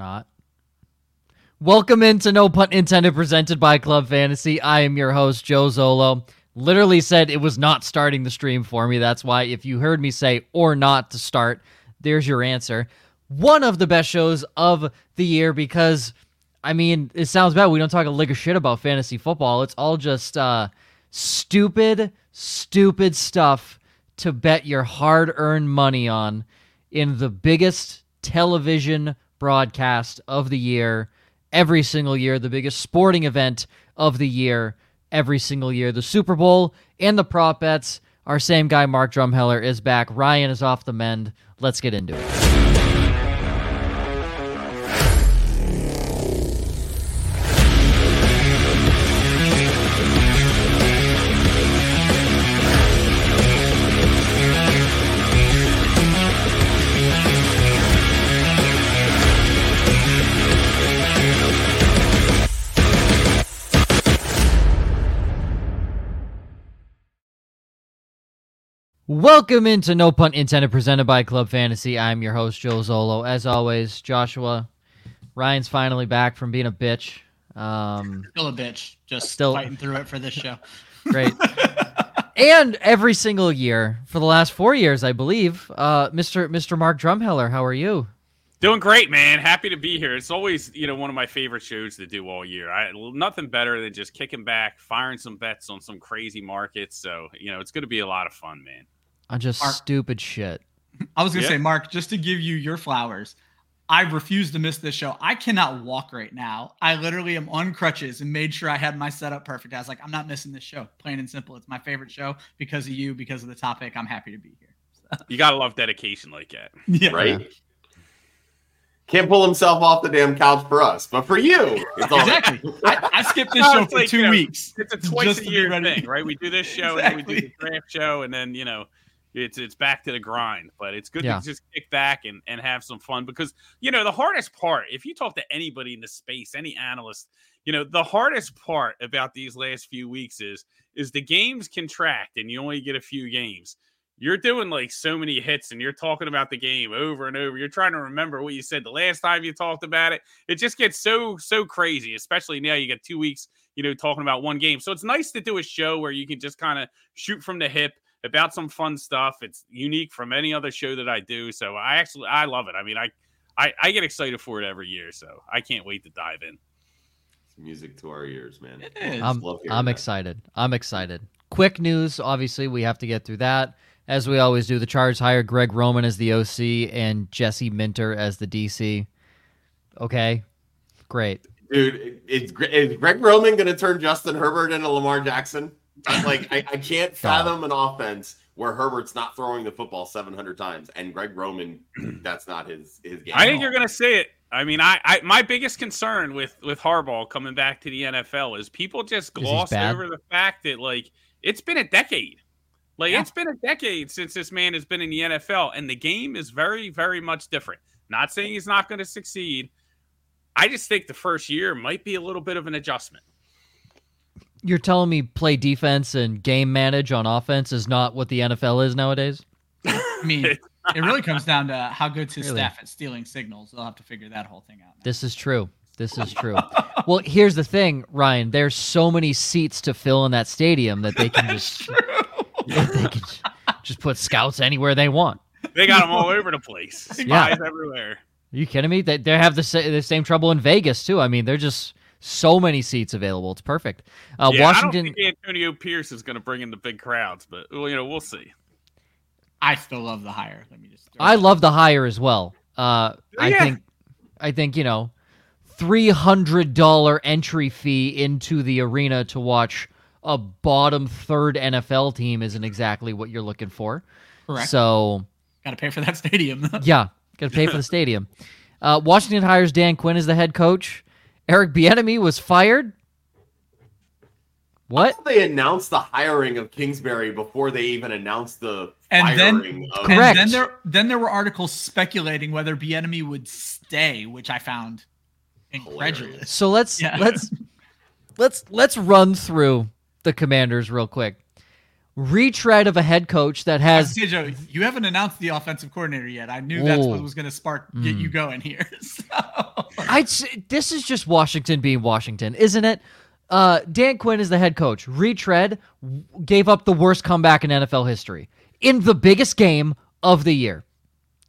not. Welcome into No Punt Intended, presented by Club Fantasy. I am your host, Joe Zollo. Literally said it was not starting the stream for me. That's why if you heard me say or not to start, there's your answer. One of the best shows of the year because, I mean, it sounds bad. We don't talk a lick of shit about fantasy football. It's all just uh, stupid, stupid stuff to bet your hard earned money on in the biggest television broadcast of the year every single year, the biggest sporting event of the year every single year. The Super Bowl and the prop bets. Our same guy, Mark Drumheller, is back. Ryan is off the mend. Let's get into it. Welcome into No Punt Intended, presented by Club Fantasy. I'm your host, Joe Zollo. As always, Joshua, Ryan's finally back from being a bitch. Um, still a bitch, just Still- fighting through it for this show. great. and every single year for the last four years, I believe, uh, Mr. Mr. Mark Drumheller, how are you? Doing great, man. Happy to be here. It's always, you know, one of my favorite shows to do all year. I nothing better than just kicking back, firing some bets on some crazy markets. So, you know, it's going to be a lot of fun, man. On just Mark- stupid shit. I was gonna Yeah. say, Mark, just to give you your flowers, I refuse to miss this show. I cannot walk right now. I literally am on crutches and made sure I had my setup perfect. I was like, I'm not missing this show. Plain and simple. It's my favorite show because of you, because of the topic. I'm happy to be here. You got to love dedication like that. Yeah. right? Can't pull himself off the damn couch for us, but for you, it's all Exactly. I, I skipped this show for like, two you know, weeks. It's a twice a year thing, right? We do this show and then we do the draft show, and then, you know, it's it's back to the grind. But it's good Yeah. to just kick back and, and have some fun because, you know, the hardest part, if you talk to anybody in the space, any analyst, you know, the hardest part about these last few weeks is is the games contract and you only get a few games. You're doing like so many hits and you're talking about the game over and over. You're trying to remember what you said the last time you talked about it. It just gets so so crazy, especially now you get two weeks, you know, talking about one game. So it's nice to do a show where you can just kind of shoot from the hip about some fun stuff. It's unique from any other show that I do. So I actually I love it. I mean, I I, I get excited for it every year, so I can't wait to dive in. music to our ears, man. I'm, I'm that. excited. I'm excited. Quick news, obviously, we have to get through that. As we always do, the Chargers hired Greg Roman as the OC and Jesse Minter as the DC. Okay, great. Dude, is, is Greg Roman going to turn Justin Herbert into Lamar Jackson? Like, I, I can't fathom an offense where Herbert's not throwing the football 700 times, and Greg Roman, that's not his his game. I think you're gonna say it. I mean, I, I my biggest concern with with Harbaugh coming back to the NFL is people just gloss over the fact that like it's been a decade. Like Yeah. it's been a decade since this man has been in the NFL, and the game is very, very much different. Not saying he's not going to succeed. I just think the first year might be a little bit of an adjustment. You're telling me play defense and game manage on offense is not what the NFL is nowadays? I mean, it really comes down to how good's his Really? staff at stealing signals. They'll have to figure that whole thing out. now. This is true. This is true. well, here's the thing, Ryan. There's so many seats to fill in that stadium that they can just they can just put scouts anywhere they want. They got them all over the place. Spies Yeah. everywhere. Are you kidding me? They, they have the, sa- the same trouble in Vegas too. I mean, they're just so many seats available. It's perfect. Uh, yeah, I Washington. don't think Antonio Pierce is going to bring in the big crowds, but well, you know, we'll see. I still love the hire. Let me just. I that love the hire as well. Uh, I think, I think you know, three hundred dollar entry fee into the arena to watch a bottom third NFL team isn't exactly what you're looking for. Correct. So Got to pay for that stadium. yeah, got to pay for the stadium. Uh, Washington hires Dan Quinn as the head coach. Eric Bieniemy was fired. What? They announced the hiring of Kingsbury before they even announced the And then- firing of Correct. Then there, then there were articles speculating whether Bieniemy would stay, which I found incredulous. So let's Yeah. let's let's let's run through the Commanders real quick. Retread of a head coach that has Joe, you haven't announced the offensive coordinator yet. I knew that's what was going to spark get Mm. you going here. So. I'd say, this is just Washington being Washington, isn't it? Uh, Dan Quinn is the head coach. Retread gave up the worst comeback in NFL history in the biggest game of the year.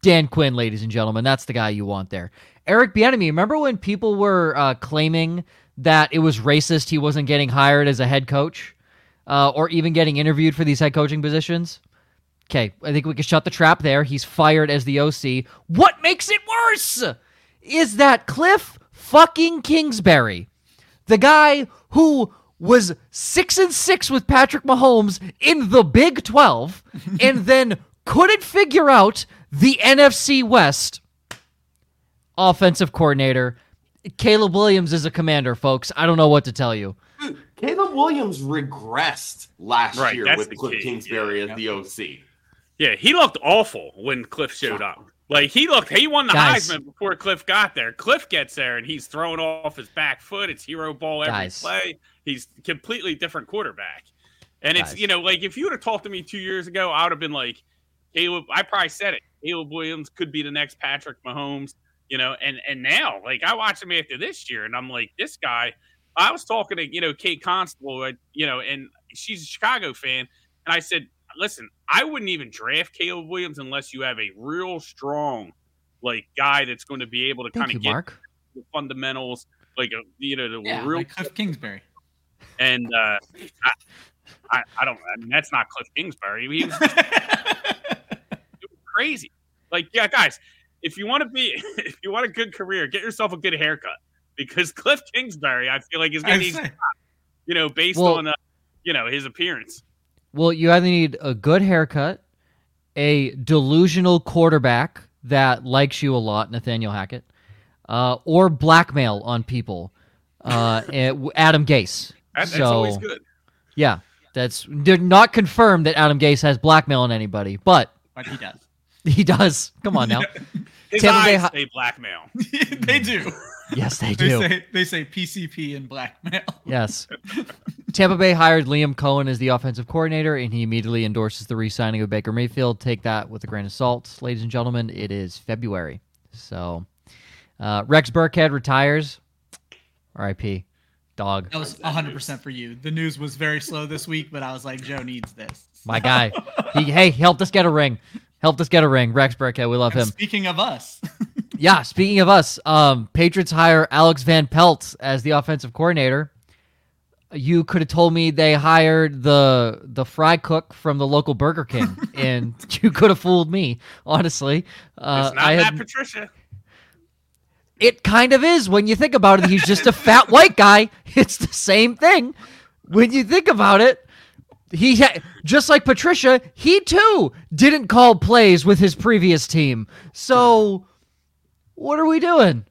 Dan Quinn, ladies and gentlemen, that's the guy you want there. Eric Bieniemy, remember when people were uh, claiming that it was racist he wasn't getting hired as a head coach uh, or even getting interviewed for these head coaching positions? Okay, I think we can shut the trap there. He's fired as the OC. What makes it worse is that Cliff fucking Kingsbury, the guy who was six and six with Patrick Mahomes in the Big 12 and then couldn't figure out the NFC West offensive coordinator. Caleb Williams is a commander, folks. I don't know what to tell you. Caleb Williams regressed last Right, year with Cliff key. Kingsbury Yeah. as the OC. Yeah, he looked awful when Cliff showed up. Like he looked, he won the Guys. Heisman before Cliff got there. Cliff gets there and he's thrown off his back foot. It's hero ball every Guys. play. He's completely different quarterback. And it's Guys. you know like if you would have talked to me two years ago, I would have been like, Caleb. I probably said it. Caleb Williams could be the next Patrick Mahomes. You know, and and now like I watched him after this year, and I'm like, this guy. I was talking to you know Kate Constable, uh, you know, and she's a Chicago fan, and I said, listen, I wouldn't even draft Caleb Williams unless you have a real strong, like guy that's going to be able to kind of get Mark. the fundamentals, like a you know the Yeah, real. like Cliff Kingsbury. and uh, I, I, I don't. I mean, that's not Cliff Kingsbury. He was crazy. Like, yeah, guys, if you want to be, if you want a good career, get yourself a good haircut because Cliff Kingsbury, I feel like is I going to, say, you know, based Well- on, uh, you know, his appearance. Well, you either need a good haircut, a delusional quarterback that likes you a lot, Nathaniel Hackett, uh, or blackmail on people. Uh, Adam Gase. That, that's so, always good. Yeah, that's they're not confirmed that Adam Gase has blackmail on anybody, but but he does. he does. Come on now. His Tampa Bay eyes Hi- say blackmail. they do. Yes, they They do. say they say PCP and blackmail. Yes. Tampa Bay hired Liam Coen as the offensive coordinator, and he immediately endorses the re signing of Baker Mayfield. Take that with a grain of salt, ladies and gentlemen. It is February. So, uh, Rex Burkhead retires. RIP. Dog. That was 100 percent for you. The news was very slow this week, but I was like, Joe needs this. My guy. He, hey, he helped us get a ring. Helped us get a ring. Rex Burkhead. We love And him. Speaking of us, Yeah, speaking of us, um, Patriots hire Alex Van Pelt as the offensive coordinator. You could have told me they hired the the fry cook from the local Burger King, and you could have fooled me. Honestly, uh, it's not I Matt had, Patricia. it kind of is when you think about it. He's just a fat white guy. It's the same thing when you think about it. He ha- just like Patricia, he too didn't call plays with his previous team. So, what are we doing?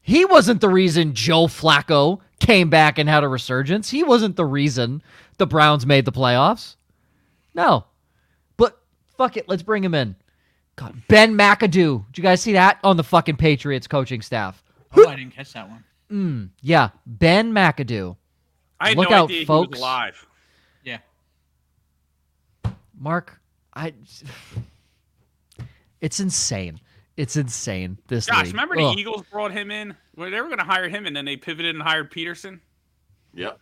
He wasn't the reason Joe Flacco came back and had a resurgence. He wasn't the reason the Browns made the playoffs. No. But fuck it, let's bring him in. God, Ben McAdoo. Did you guys see that on the fucking Patriots coaching staff? oh, I didn't catch that one. Mm, yeah, Ben McAdoo. I had Look no out, idea he folks. was alive. Yeah, Mark, I. It's insane. It's insane. This Josh, league. remember the Eagles brought him in? Well, they were going to hire him, and then they pivoted and hired Pederson. Yep.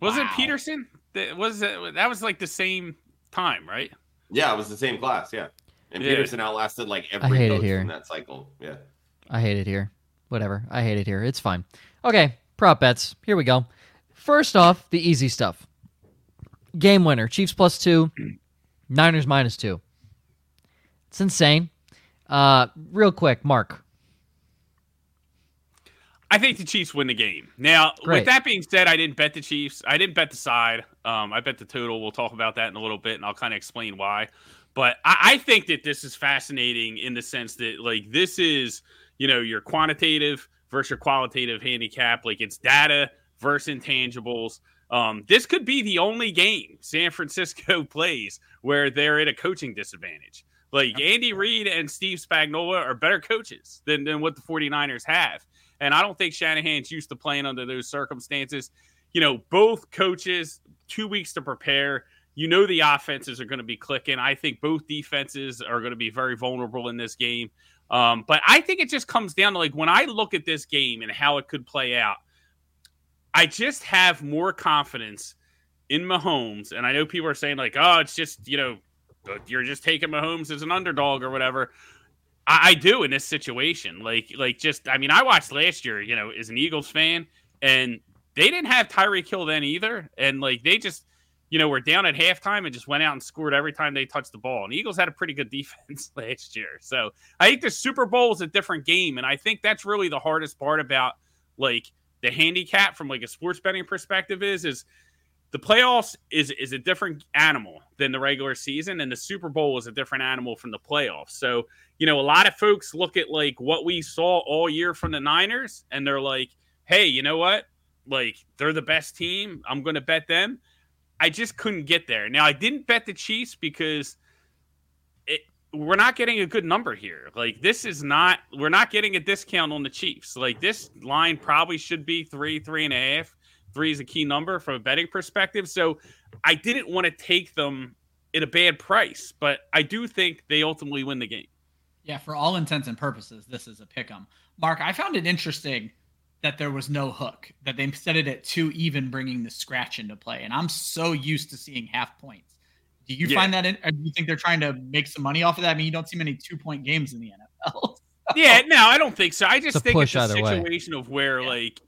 Was it Pederson? That was it, that was like the same time, right? Yeah, it was the same class. Yeah. And Yeah. Pederson outlasted like every hate it here. from that cycle. Yeah. I hate it here. Whatever. I hate it here. It's fine. Okay, prop bets. Here we go. First off, the easy stuff. Game winner. Chiefs plus two. Niners minus two. It's insane. Uh, real quick, Mark. I think the Chiefs win the game. Now, Great. with that being said, I didn't bet the Chiefs. I didn't bet the side. Um, I bet the total. We'll talk about that in a little bit, and I'll kind of explain why. But I, I think that this is fascinating in the sense that, like, this is, you know, your quantitative versus your qualitative handicap. Like, it's data versus intangibles. Um, this could be the only game San Francisco plays where they're at a coaching disadvantage. Like Andy Reid and Steve Spagnuolo are better coaches than, than what the 49ers have. And I don't think Shanahan's used to playing under those circumstances. You know, both coaches, two weeks to prepare. You know, the offenses are going to be clicking. I think both defenses are going to be very vulnerable in this game. Um, but I think it just comes down to like when I look at this game and how it could play out, I just have more confidence in Mahomes. And I know people are saying, like, oh, it's just, you know, you're just taking Mahomes as an underdog or whatever. I, I do in this situation. Like, like just, I mean, I watched last year, you know, as an Eagles fan, and they didn't have Tyreek Hill then either. And like, they just, you know, were down at halftime and just went out and scored every time they touched the ball. And Eagles had a pretty good defense last year. So I think the Super Bowl is a different game. And I think that's really the hardest part about like the handicap from like a sports betting perspective is, is the playoffs is is a different animal than the regular season and the super bowl is a different animal from the playoffs. So you know a lot of folks look at like what we saw all year from the niners and they're like hey you know what? Like they're the best team. I'm going to bet them. I just couldn't get there. Now i didn't bet the chiefs because it, we're not getting a good number here. Like this is not we're not getting a discount on the chiefs. Like this line probably should be three three and a half Three is a key number from a betting perspective. So I didn't want to take them at a bad price, but I do think they ultimately win the game. Yeah, for all intents and purposes, this is a pick 'em. Mark, I found it interesting that there was no hook, that they set it at two even, bringing the scratch into play. And I'm so used to seeing half points. Do you yeah. find that in, or do you think they're trying to make some money off of that? I mean, you don't see many two point games in the NFL. yeah, no, I don't think so. I just it's think it's a situation way. of where, yeah. like,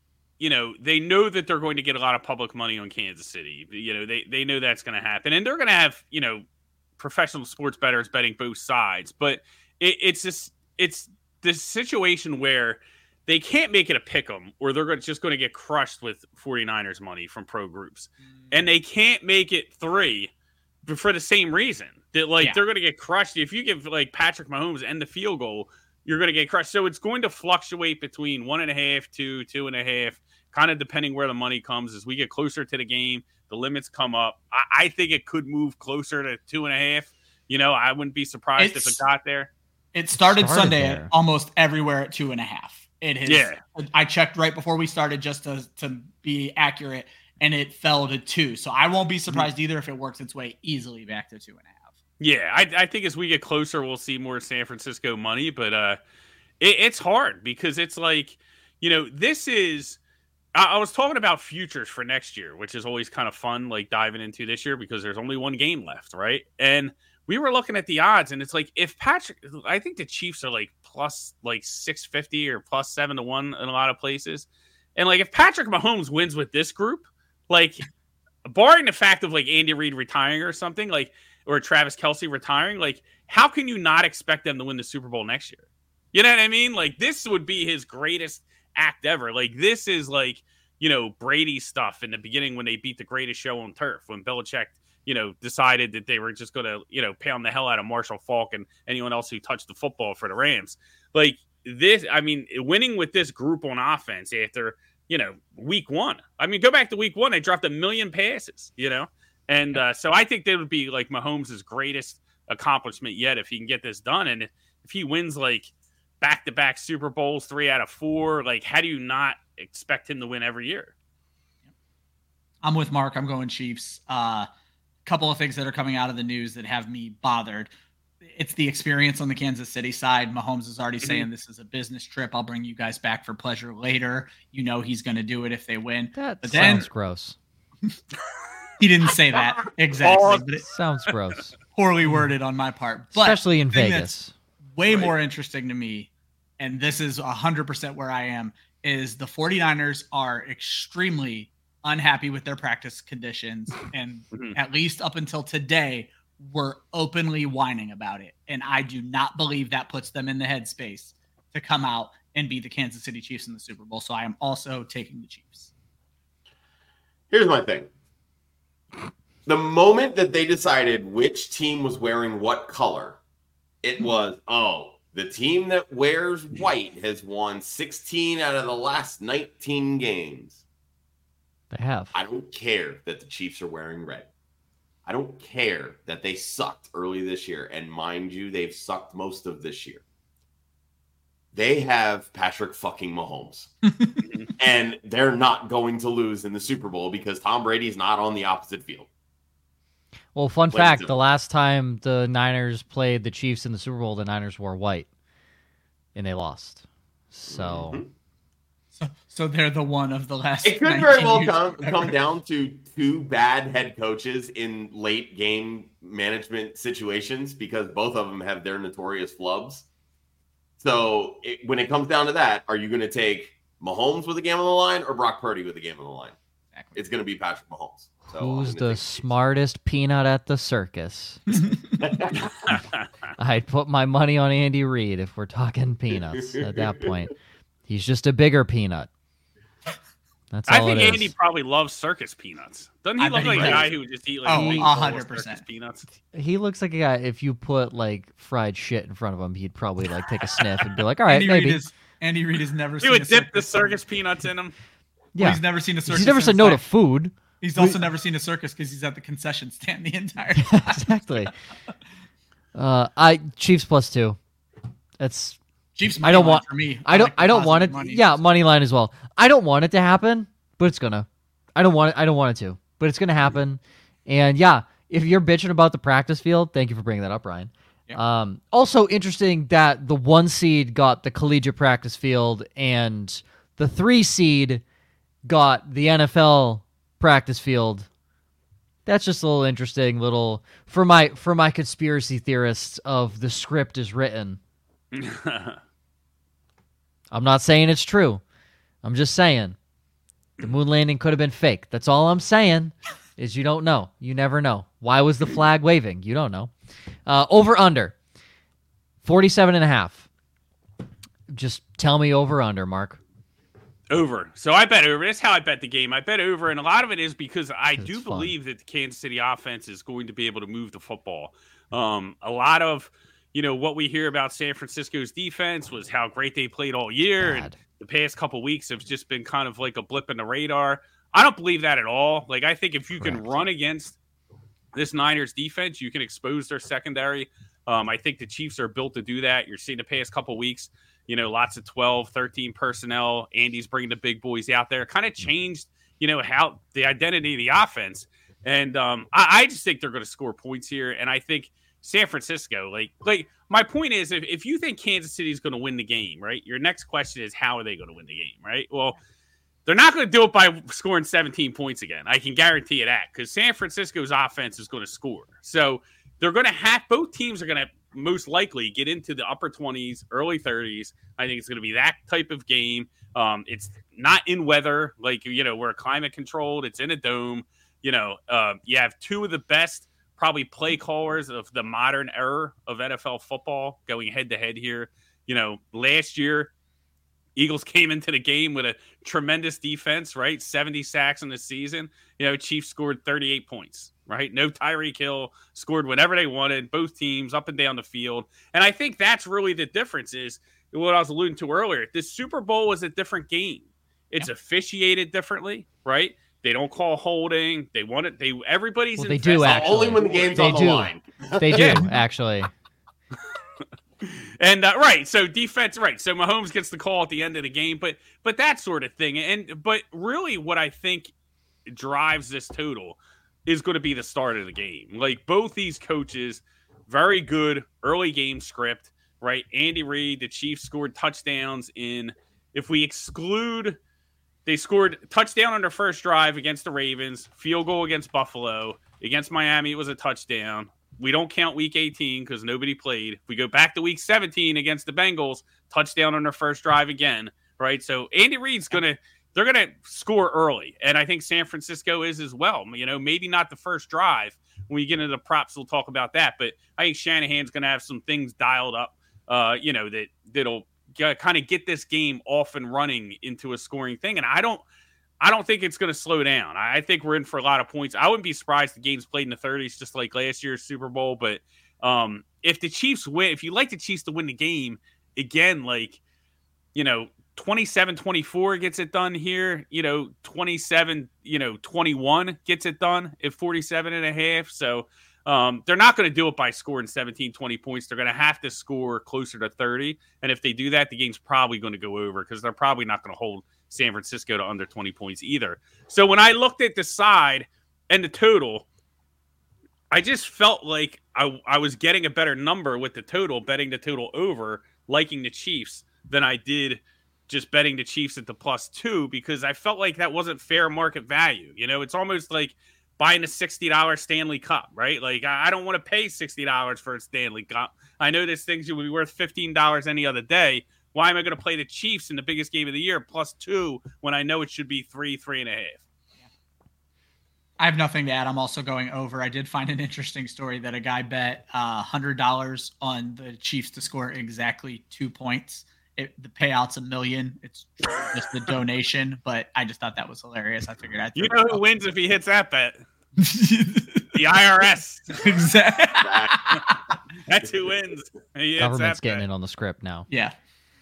you know, they know that they're going to get a lot of public money on Kansas City. You know, they, they know that's going to happen. And they're going to have, you know, professional sports bettors betting both sides. But it, it's just, it's this situation where they can't make it a pick 'em or they're just going to get crushed with 49ers money from pro groups. Mm. And they can't make it three for the same reason that, like, yeah. they're going to get crushed. If you give, like, Patrick Mahomes and the field goal, you're going to get crushed. So it's going to fluctuate between one and a half to two and a half kind of depending where the money comes as we get closer to the game, the limits come up. I, I think it could move closer to two and a half. You know, I wouldn't be surprised it's, if it got there. It started, started Sunday there. almost everywhere at two and a half. It has. Yeah. I checked right before we started just to to be accurate, and it fell to two. So I won't be mm-hmm. surprised mm-hmm. either if it works its way easily back to two and a half. Yeah, I, I think as we get closer, we'll see more San Francisco money, but uh, it, it's hard because it's like, you know, this is I, was talking about futures for next year, which is always kind of fun, like diving into this year because there's only one game left, right? And we were looking at the odds, and it's like if Patrick, I think the Chiefs are like plus like six fifty or plus seven to one in a lot of places, and like if Patrick Mahomes wins with this group, like barring the fact of like Andy Reid retiring or something, like or Travis Kelce retiring, like how can you not expect them to win the Super Bowl next year? You know what I mean? Like this would be his greatest act ever. Like this is like you know Brady stuff in the beginning when they beat the greatest show on turf when Belichick you know decided that they were just going to you know pound the hell out of Marshall Faulk and anyone else who touched the football for the Rams. Like this, I mean, winning with this group on offense after you know week one. I mean, go back to week one; they dropped a million passes. You know. And uh, so I think that would be like Mahomes' greatest accomplishment yet if he can get this done. And if he wins like back to back Super Bowls, three out of four. Like, how do you not expect him to win every year? I'm with Mark. I'm going Chiefs. A uh, couple of things that are coming out of the news that have me bothered. It's the experience on the Kansas City side. Mahomes is already mm-hmm. saying this is a business trip. I'll bring you guys back for pleasure later. You know he's going to do it if they win. That but sounds gross. he didn't say that exactly. but it, sounds gross. Poorly worded on my part, but especially in Vegas. Way right. more interesting to me and this is 100% where I am, is the 49ers are extremely unhappy with their practice conditions. And mm-hmm. at least up until today, were openly whining about it. And I do not believe that puts them in the headspace to come out and beat the Kansas City Chiefs in the Super Bowl. So I am also taking the Chiefs. Here's my thing. The moment that they decided which team was wearing what color, it was, oh, the team that wears white has won 16 out of the last 19 games. They have. I don't care that the Chiefs are wearing red. I don't care that they sucked early this year. And mind you, they've sucked most of this year. They have Patrick fucking Mahomes. and they're not going to lose in the Super Bowl because Tom Brady is not on the opposite field. Well, fun fact: the last time the Niners played the Chiefs in the Super Bowl, the Niners wore white. and they lost. So Mhm. So, so they're the one of the last. It could very well come ever. come down to two bad head coaches in late game management situations because both of them have their notorious flubs. So it, when it comes down to that, are you going to take Mahomes with a game on the line or Brock Purdy with a game on the line? Exactly. It's going to be Patrick Mahomes. So who's the take smartest peanut at the circus? I'd put my money on Andy Reid if we're talking peanuts at that point. He's just a bigger peanut. That's all I think it is. Andy probably loves circus peanuts. Doesn't he I look bet he like a guy who would just eat like Oh, a big a bowl of hundred circus percent. peanuts? He looks like a guy. If you put like fried shit in front of him, he'd probably like take a sniff and be like, "All right, Andy maybe." Reid is Andy Reid has never He seen would a dip the circus. circus peanuts in them. Well, yeah, he's never seen a circus. he's never said no to food. He's also never seen a circus because he's at the concession stand the entire time. exactly. Uh, I Chiefs plus two. That's Chiefs. I don't want- for me. I don't like I don't want it. money. Yeah, money line as well. I don't want it to happen, but it's gonna. I don't want it. I don't want it to, but it's gonna happen. And yeah, if you're bitching about the practice field, thank you for bringing that up, Ryan. Yeah. Um, also interesting that the one seed got the collegiate practice field, and the three seed got the NFL practice field. That's just a little interesting little for my for my conspiracy theorists of the script is written. I'm not saying it's true. I'm just saying the moon landing could have been fake. That's all I'm saying is you don't know. You never know. Why was the flag waving? You don't know. Uh, over under 47 and a half. Just tell me over under, Mark. Over. So I bet over. That's how I bet the game. I bet over, and a lot of it is because I 'Cause do fun. believe that the Kansas City offense is going to be able to move the football. Um, a lot of you know what we hear about San Francisco's defense was how great they played all year, and the past couple weeks have just been kind of like a blip in the radar. I don't believe that at all. Like I think if you can run against this Niners defense, you can expose their secondary. Um, I think the Chiefs are built to do that. You're seeing the past couple weeks, you know, lots of 12, 13 personnel. Andy's bringing the big boys out there. Kind of changed, you know, how the identity of the offense. And um, I, I just think they're going to score points here. And I think San Francisco, like, like my point is, if, if you think Kansas City is going to win the game, right? Your next question is, how are they going to win the game, right? Well, they're not going to do it by scoring 17 points again. I can guarantee you that because San Francisco's offense is going to score. So they're going to have both teams are going to most likely get into the upper 20s, early 30s. I think it's going to be that type of game. Um, it's not in weather, like, you know, we're climate controlled, it's in a dome. You know, uh, you have two of the best, probably play callers of the modern era of NFL football going head to head here. You know, last year, Eagles came into the game with a tremendous defense, right? 70 sacks in the season. You know, Chiefs scored 38 points, right? No Tyreek Hill scored whenever they wanted, both teams up and down the field. And I think that's really the difference is what I was alluding to earlier. This Super Bowl is a different game. It's officiated differently, right? They don't call holding. They want it. They everybody's Well, they do invested. actually. Only when the game's They on the do. line. They do actually. And uh, right, so defense, right. So Mahomes gets the call at the end of the game, but but that sort of thing. And but really, what I think drives this total is going to be the start of the game. Like both these coaches, very good early game script. Right, Andy Reid, the Chiefs scored touchdowns in. If we exclude, they scored touchdown on their first drive against the Ravens, field goal against Buffalo, against Miami. It was a touchdown. We don't count week 18 because nobody played. If we go back to week 17 against the Bengals, touchdown on their first drive again, right? So Andy Reid's going to, they're going to score early. And I think San Francisco is as well. You know, maybe not the first drive. When we get into the props, we'll talk about that. But I think Shanahan's going to have some things dialed up, uh, you know, that, that'll kind of get this game off and running into a scoring thing. And I don't, I don't think it's going to slow down. I think we're in for a lot of points. I wouldn't be surprised the game's played in the 30s, just like last year's Super Bowl. But um, if the Chiefs win, if you like the Chiefs to win the game, again, like, you know, 27 24 gets it done here, you know, 27, you know, 21 gets it done at 47 and a half. So um, they're not going to do it by scoring 17, 20 points. They're going to have to score closer to 30. And if they do that, the game's probably going to go over because they're probably not going to hold San Francisco to under 20 points either. So when I looked at the side and the total, I just felt like I, I was getting a better number with the total, betting the total over liking the Chiefs than I did just betting the Chiefs at the plus two because I felt like that wasn't fair market value. You know, it's almost like buying a $60 Stanley Cup, right? Like, I don't want to pay $60 for a Stanley Cup. I know this thing's would be worth $15 any other day. Why am I going to play the Chiefs in the biggest game of the year plus two when I know it should be three, three and a half? I have nothing to add. I'm also going over. I did find an interesting story that a guy bet uh, $100 on the Chiefs to score exactly two points it, the payout's a million. It's just the donation, but I just thought that was hilarious. I figured I'd. You know who wins if he hits that bet? the IRS. Exactly. That's who wins. Government's getting bet. in on the script now. Yeah.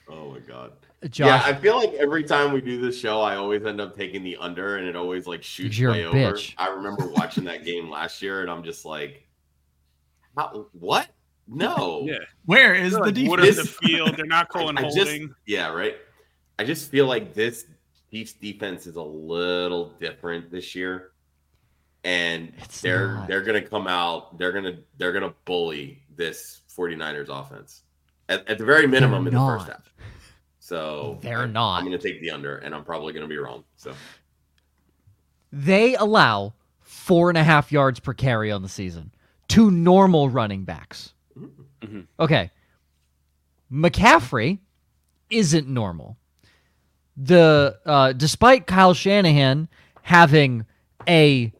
Oh my god. Josh, yeah, I feel like every time we do this show, I always end up taking the under, and it always like shoots way over. Bitch. I remember watching that game last year, and I'm just like, what? No. Yeah. Where is the defense? What is the field? They're not calling I, I holding. Just, yeah, right. I just feel like this Chiefs defense is a little different this year. And it's they're not. they're gonna come out, they're gonna they're gonna bully this 49ers offense. At, at the very minimum they're in not. the first half. So they're not. I'm gonna take the under, and I'm probably gonna be wrong. So they allow four and a half yards per carry on the season to normal running backs. Mm-hmm. Okay. McCaffrey isn't normal. The uh, despite Kyle Shanahan having a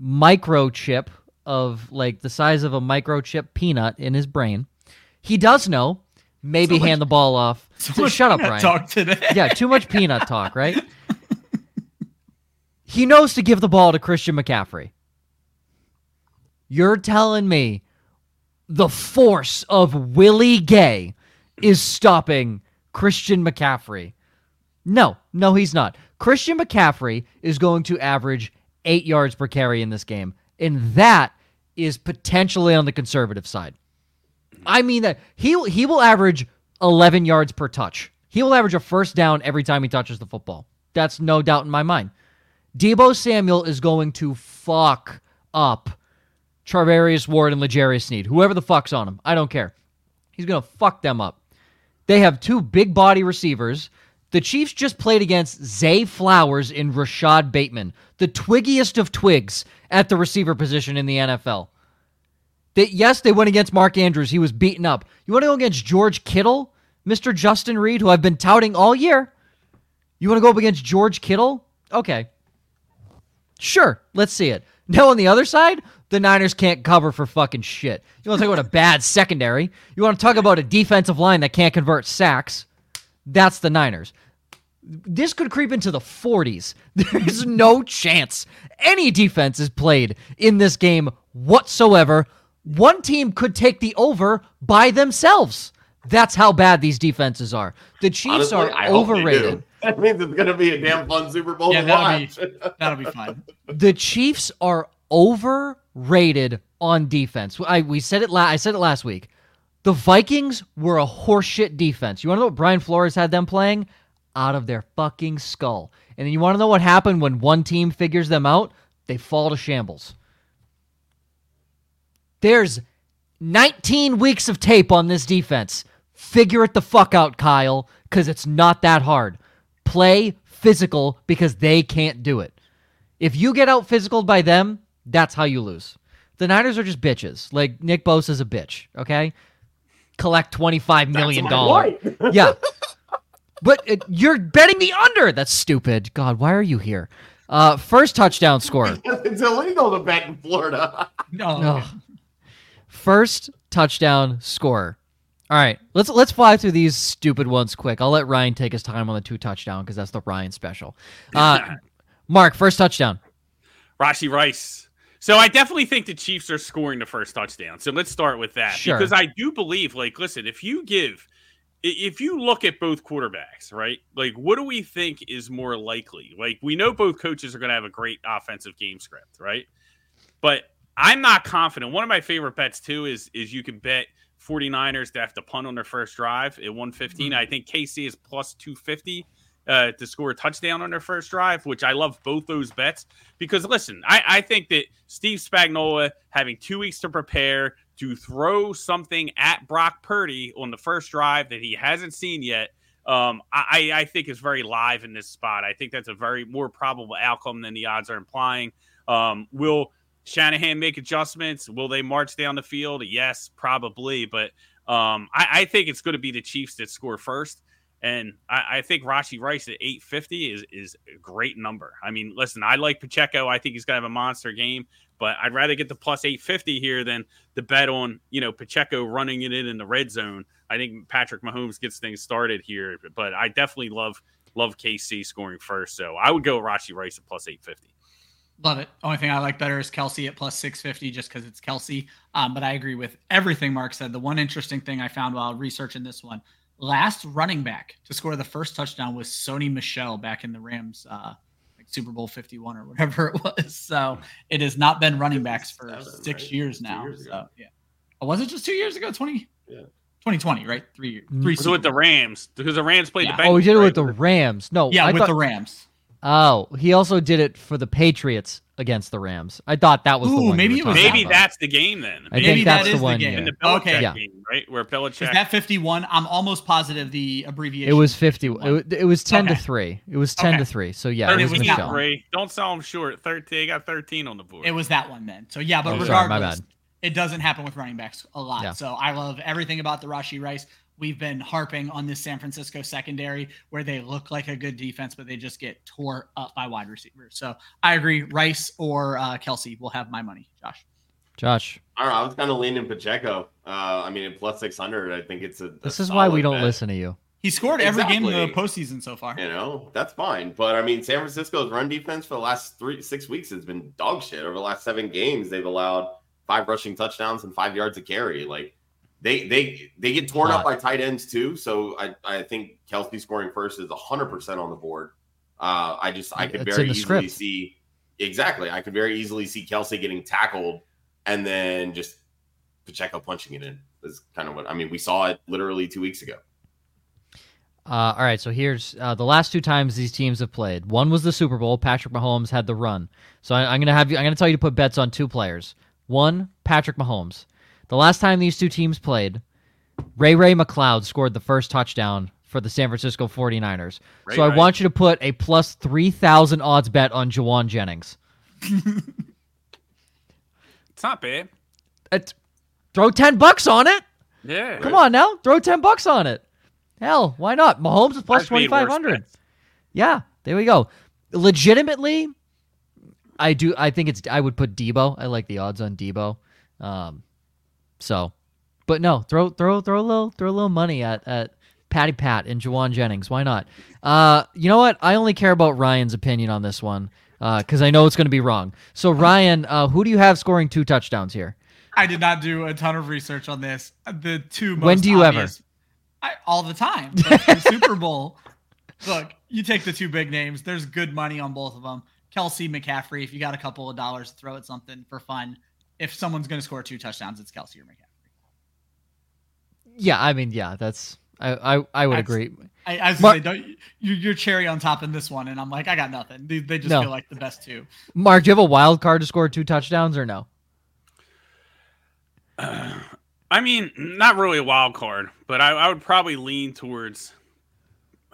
microchip of like the size of a microchip peanut in his brain, he does know maybe so much, hand the ball off. So shut up, Ryan. Talk today. yeah, too much peanut talk, right? he knows to give the ball to Christian McCaffrey. You're telling me the force of Willie Gay is stopping Christian McCaffrey. No, no, he's not. Christian McCaffrey is going to average eight yards per carry in this game, and that is potentially on the conservative side. I mean that he he will average 11 yards per touch. He will average a first down every time he touches the football. That's no doubt in my mind. Deebo Samuel is going to fuck up Charvarius Ward and L'Jarius Sneed. Whoever the fuck's on him. I don't care. He's going to fuck them up. They have two big body receivers. The Chiefs just played against Zay Flowers and Rashod Bateman, the twiggiest of twigs at the receiver position in the NFL. They, yes, they went against Mark Andrews. He was beaten up. You want to go against George Kittle, Mr. Justin Reid, who I've been touting all year? You want to go up against George Kittle? Okay. Sure, let's see it. Now on the other side, the Niners can't cover for fucking shit. You want to talk about a bad secondary? You want to talk about a defensive line that can't convert sacks? That's the Niners. This could creep into the 40s. There's no chance any defense is played in this game whatsoever. One team could take the over by themselves. That's how bad these defenses are. The Chiefs Honestly, are overrated. That means it's going to be a damn fun Super Bowl yeah, that'll Be, that'll be fun. The Chiefs are overrated on defense. I we said it. La- I said it last week. The Vikings were a horseshit defense. You want to know what Brian Flores had them playing? Out of their fucking skull. And then you want to know what happened when one team figures them out? They fall to shambles. There's 19 weeks of tape on this defense. Figure it the fuck out, Kyle, because it's not that hard. Play physical because they can't do it. If you get out physical by them, that's how you lose. The Niners are just bitches. Like Nick Bosa's a bitch. Okay, collect twenty five million dollars. yeah, but it, you're betting the under. That's stupid. God, why are you here? Uh, first touchdown score. it's illegal to bet in Florida. no. First touchdown score. All right, let's let's fly through these stupid ones quick. I'll let Ryan take his time on the two touchdown because that's the Ryan special. Uh, Mark, first touchdown. Rashee Rice. So I definitely think the Chiefs are scoring the first touchdown. So let's start with that sure. because I do believe, like, listen, if you give, if you look at both quarterbacks, right, like, what do we think is more likely? Like, we know both coaches are going to have a great offensive game script, right? But I'm not confident. One of my favorite bets too is is you can bet 49ers to have to punt on their first drive at 115. Mm-hmm. I think KC is plus 250 uh, to score a touchdown on their first drive, which I love both those bets because listen, I, I think that Steve Spagnuolo having two weeks to prepare, to throw something at Brock Purdy on the first drive that he hasn't seen yet, um, I, I think is very live in this spot. I think that's a very more probable outcome than the odds are implying. Um, will Shanahan make adjustments? Will they march down the field? Yes, probably. But um, I, I, think it's going to be the Chiefs that score first. And I, I, think Rashee Rice at 850 is is a great number. I mean, listen, I like Pacheco. I think he's going to have a monster game, but I'd rather get the plus 850 here than the bet on, you know, Pacheco running it in in the red zone. I think Patrick Mahomes gets things started here, but I definitely love love KC scoring first. So I would go Rashee Rice at plus 850. Love it. Only thing I like better is Kelce at plus 650 just because it's Kelce. Um, but I agree with everything Mark said. The one interesting thing I found while researching this one last running back to score the first touchdown was Sony Michel back in the Rams uh, like Super Bowl 51 or whatever it was. So it has not been running backs for Seven, six right? years now. Years so yeah. Oh, was it just two years ago? 20? Yeah. 2020, right? Three years. Three. So with the Rams because the Rams played yeah. the Bengals. Oh, we did it right? with the Rams. No, yeah, I with thought, the Rams. Oh, he also did it for the Patriots against the Rams. I thought that was Ooh, the one. Maybe was maybe that's the game then. I maybe think that's that the one. The game. In the okay. yeah. game, right? Where Belichick. Is that 51? I'm almost positive the abbreviation. It was 50. It, it was 10 okay. to 3. It was 10 okay. to 3. So yeah, it was, Michel. Three. Don't sell them short. 13. They got 13 on the board. It was that one then. So yeah, but oh, regardless, sorry, it doesn't happen with running backs a lot. Yeah. So I love everything about the Rashee Rice we've been harping on this San Francisco secondary where they look like a good defense, but they just get tore up by wide receivers. So I agree. Rice or uh, Kelce will have my money. Josh. Josh. I don't know. I was kind of leaning Pacheco. Uh, I mean, at plus 600, I think it's a. a this is why we don't bet. listen to you. He scored every exactly. game in the postseason so far. You know, that's fine. But I mean, San Francisco's run defense for the last three, six weeks has been dog shit. Over the last seven games, they've allowed five rushing touchdowns and five yards of carry. Like, they they they get torn up by tight ends too. So I, I think Kelce scoring first is hundred percent on the board. Uh, I just I could it's very easily script. see exactly. I could very easily see Kelce getting tackled and then just Pacheco punching it in. Is kind of what I mean. We saw it literally two weeks ago. Uh, all right, so here's uh, the last two times these teams have played. One was the Super Bowl. Patrick Mahomes had the run. So I, I'm gonna have you. I'm gonna tell you to put bets on two players. One, Patrick Mahomes. The last time these two teams played, Ray Ray McCloud scored the first touchdown for the San Francisco 49ers. Ray so I want you to put a plus 3,000 odds bet on Jauan Jennings. it's not bad. It's, throw 10 bucks on it. Yeah. Come on now. Throw 10 bucks on it. Hell, why not? Mahomes is plus 2,500. Yeah, there we go. Legitimately, I do. I think it's. I would put Deebo. I like the odds on Deebo. Um, so, but no, throw throw throw a little throw a little money at at Patty Pat and Jauan Jennings. Why not? Uh, you know what? I only care about Ryan's opinion on this one because uh, I know it's going to be wrong. So Ryan, uh, who do you have scoring two touchdowns here? I did not do a ton of research on this. The two when do you obvious, ever? I, all the time. the Super Bowl. Look, you take the two big names. There's good money on both of them. Kelce McCaffrey. If you got a couple of dollars, throw at something for fun if someone's going to score two touchdowns, it's Kelce or McCaffrey. Yeah, I mean, yeah, that's I I, I would I, agree. I, I was Mark, say, don't you, you're cherry on top in this one, and I'm like, I got nothing. They, they just no. feel like the best two. Mark, do you have a wild card to score two touchdowns or no? Uh, I mean, not really a wild card, but I, I would probably lean towards.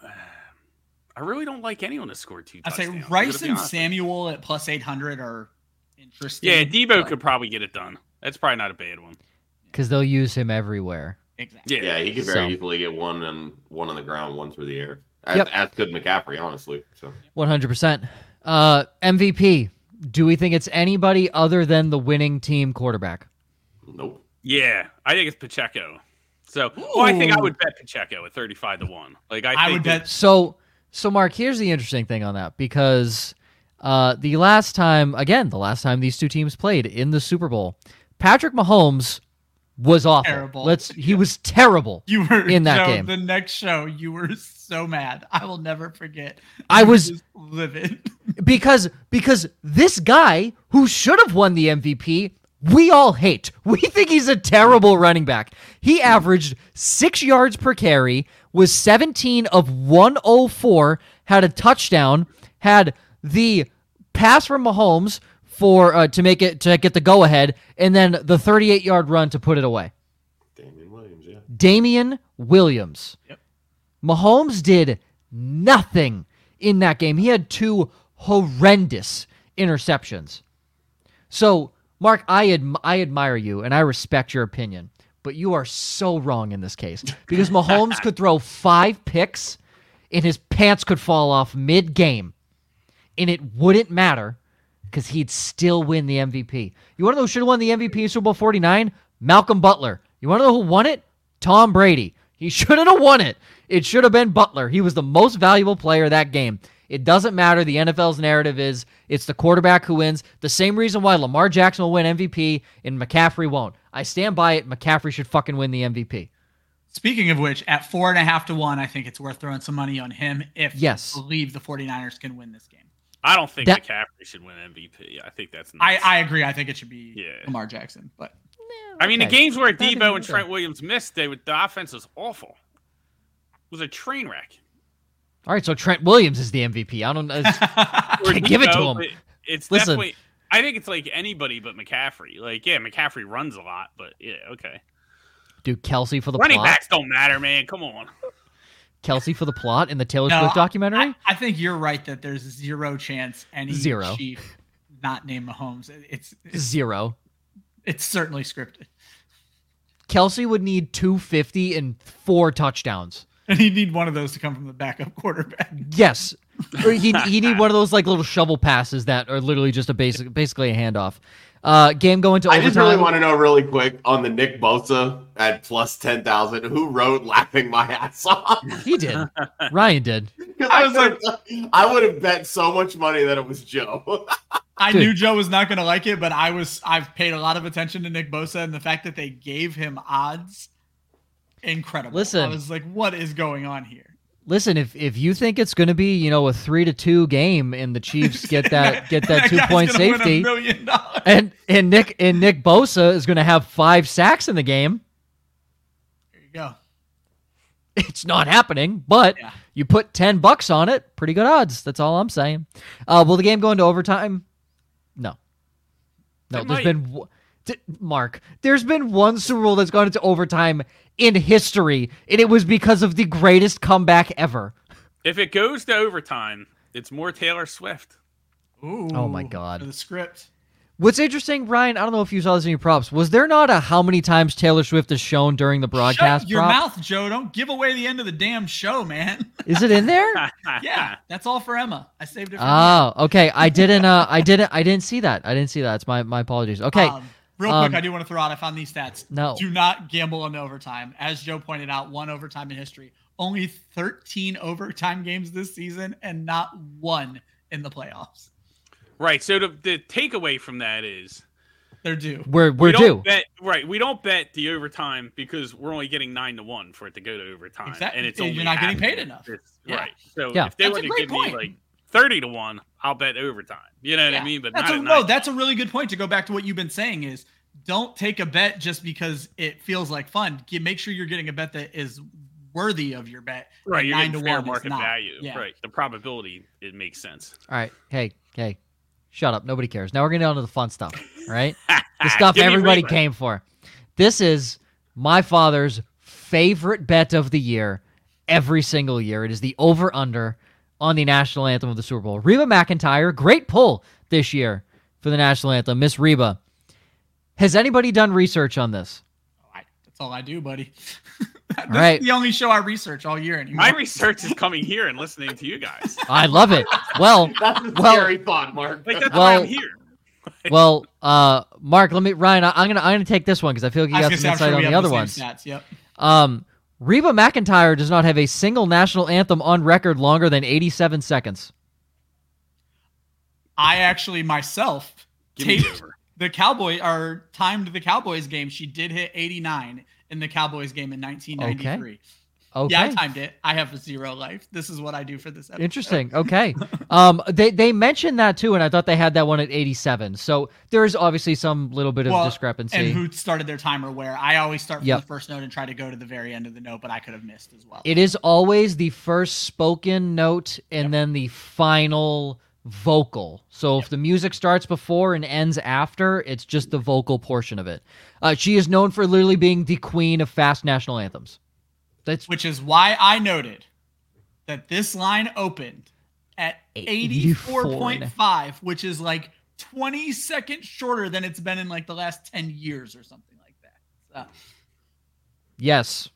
Uh, I really don't like anyone to score two. I say Rice and Samuel at plus eight hundred are interesting. Yeah, Deebo but... could probably get it done. That's probably not a bad one. Because they'll use him everywhere. Exactly. Yeah, yeah he could very so. easily get one and one on the ground, one through the air. As, yep. as could McCaffrey, honestly. So one hundred percent. Uh, MVP. Do we think it's anybody other than the winning team quarterback? Nope. Yeah, I think it's Pacheco. So, well, I think I would bet Pacheco at thirty-five to one. Like I, I would bet. So, so Mark, here's the interesting thing on that because uh, the last time, again, the last time these two teams played in the Super Bowl, Patrick Mahomes was awful. Terrible. Let's. He was terrible. You were in that Joe, game. The next show, you were so mad. I will never forget. I was livid because because this guy who should have won the MVP. We all hate. We think he's a terrible running back. He averaged six yards per carry, was 17 of 104, had a touchdown, had the pass from Mahomes for uh, to make it to get the go ahead, and then the 38 yard run to put it away. Damien Williams, yeah. Damien Williams. Yep. Mahomes did nothing in that game. He had two horrendous interceptions. So, Mark, I adm- I admire you and I respect your opinion, but you are so wrong in this case because Mahomes could throw five picks and his pants could fall off mid game, and it wouldn't matter because he'd still win the MVP. You want to know who should have won the MVP Super Bowl 49? Malcolm Butler. You want to know who won it? Tom Brady. He shouldn't have won it. It should have been Butler. He was the most valuable player that game. It doesn't matter. The NFL's narrative is it's the quarterback who wins. The same reason why Lamar Jackson will win MVP and McCaffrey won't. I stand by it. McCaffrey should fucking win the MVP. Speaking of which, at four and a half to one, I think it's worth throwing some money on him if Yes. you believe the 49ers can win this game. I don't think That- McCaffrey should win MVP. I think that's I. I agree. I think it should be Yeah. Lamar Jackson. But I mean, the games where That is Deebo and okay. Trent Williams missed, they would, the offense was awful. It was a train wreck. All right, so Trent Williams is the MVP. I don't know. it's- Or Give it to him. but It's Listen. definitely. I think it's like anybody but McCaffrey. Like, yeah, McCaffrey runs a lot, but yeah, okay. Dude, Kelce for the Running plot. backs don't matter, man. Come on. Kelce for the plot in the Taylor No, Swift documentary. I, I think you're right that there's zero chance any Zero. chief not named Mahomes. It's it's, Zero. it's certainly scripted. Kelce would need 250 and four touchdowns. And he'd need one of those to come from the backup quarterback. Yes. Or he he need one of those like little shovel passes that are literally just a basic basically a handoff. Uh game going to I overtime. just really want to know really quick on the Nick Bosa at plus 10,000. Who wrote laughing my ass off? he did. Ryan did. I I, was was I would have bet so much money that it was Joe. I Dude. knew Joe was not going to like it, but I was. I've paid a lot of attention to Nick Bosa and the fact that they gave him odds. Incredible. Listen. I was like, what is going on here? Listen, if if you think it's going to be, you know, a 3 to 2 game and the Chiefs get that get that, guy's 2 point gonna win a safety and and Nick and Nick Bosa is going to have 5 sacks in the game, There you go. it's not happening, but Yeah. you put 10 bucks on it, pretty good odds. That's all I'm saying. Uh, will the game go into overtime? No. No, It there's might. been w- Mark, there's been one Super Bowl that's gone into overtime in history, and it was because of the greatest comeback ever. If it goes to overtime, it's more Taylor Swift. Ooh, Oh my God. The script. What's interesting, Ryan, I don't know if you saw this in your props. Was there not a how many times Taylor Swift is shown during the broadcast Shut your prop? mouth, Joe. Don't give away the end of the damn show, man. Is it in there? yeah, that's all for Emma. I saved it for oh, okay. I didn't uh I didn't I didn't see that. I didn't see that. It's my my apologies. Okay. Um, real um, quick, I do want to throw out. I found these stats. No. Do not gamble on overtime. As Joe pointed out, one overtime in history. Only 13 overtime games this season, and not one in the playoffs. Right. So the, the takeaway from that is They're due. We're we're we due. bet right. We don't bet the overtime because we're only getting nine to one for it to go to overtime, Exactly. and it's Yeah, only you're not getting paid enough. It's- Yeah. Right. So Yeah. if they That's were a to great give point. me like thirty to one, I'll bet overtime. You know what Yeah. I mean? But that's not a, at no, nine that's a really good point to go back to what you've been saying is don't take a bet just because it feels like fun. Make sure you're getting a bet that is worthy of your bet. right. and You're nine to fair one market value. Yeah. Right. The probability it makes sense. All right. Hey, hey. Shut up. Nobody cares. Now we're getting on to the fun stuff. Right, the stuff everybody came for. This is my father's favorite bet of the year every single year. It is the over under on the national anthem of the Super Bowl. Reba McEntire, great pull this year for the national anthem. Miss Reba. Has anybody done research on this? I, that's all I do, buddy. that's right. the only show I research all year anymore. My research is coming here and listening to you guys. I love it. Well, That's a Well- scary thought, Mark. Like that's Well- why I'm here. well, uh, Mark, let me Ryan. I, I'm gonna I'm gonna take this one because I feel like you I got some gonna say, I'm insight sure on the the other same ones. Stats. Yep. Um, Reba McEntire does not have a single national anthem on record longer than 87 seconds. I actually myself Give me the taped the Cowboy or timed the Cowboys game. She did hit 89 in the Cowboys game in 1993. Okay. Yeah, I timed it. I have a zero life. This is what I do for this episode. Interesting. Okay. Um, they they mentioned that too, and I thought they had that one at 87. So there is obviously some little bit of Well, discrepancy. And who started their timer where? I always start from Yep. the first note and try to go to the very end of the note, but I could have missed as well. it is always the first spoken note and then the final vocal. So if the music starts before and ends after, it's just the vocal portion of it. Uh, she is known for literally being the queen of fast national anthems. That's Which is why I noted that this line opened at 84.5, which is like 20 seconds shorter than it's been in like the last 10 years or something like that. So, yes.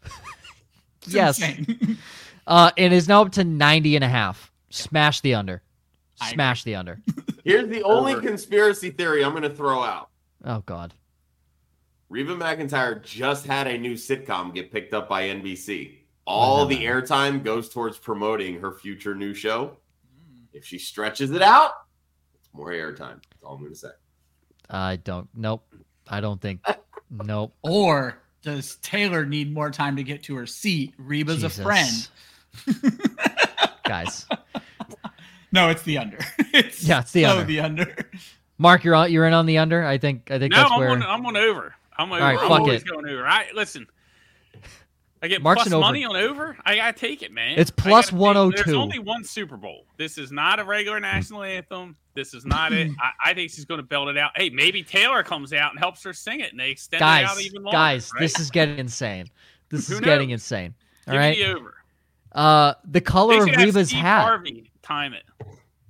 it's yes. insane. Uh, it is now up to 90 and a half. Smash the under. Smash the under. Here's the only Over. conspiracy theory I'm going to throw out. Oh God. Reba McEntire just had a new sitcom get picked up by NBC. All the airtime goes towards promoting her future new show. Hmm. If she stretches it out, it's more airtime. That's all I'm going to say. I don't. Nope. I don't think. Nope. or does Taylor need more time to get to her seat? Reba's Jesus. a friend. Guys. No, it's the under. it's Yeah, it's the so under. the under. Mark, you're on. You're in on the under. I think. I think No, that's I'm where. on, I'm on over. I'm over. right, I'm fuck always it. going over. I listen. I get Mark's plus an over. money on over. I gotta take it, man. It's plus take it. 102. There's only one Super Bowl. This is not a regular national anthem. This is not it. I, I think she's to belt it out. Hey, maybe Taylor comes out and helps her sing it, and they extend it out guys, even longer. guys, right? this is getting insane. This Who is getting insane. All Give right. me over. Uh, the color of Reba's hat. Harvey time it.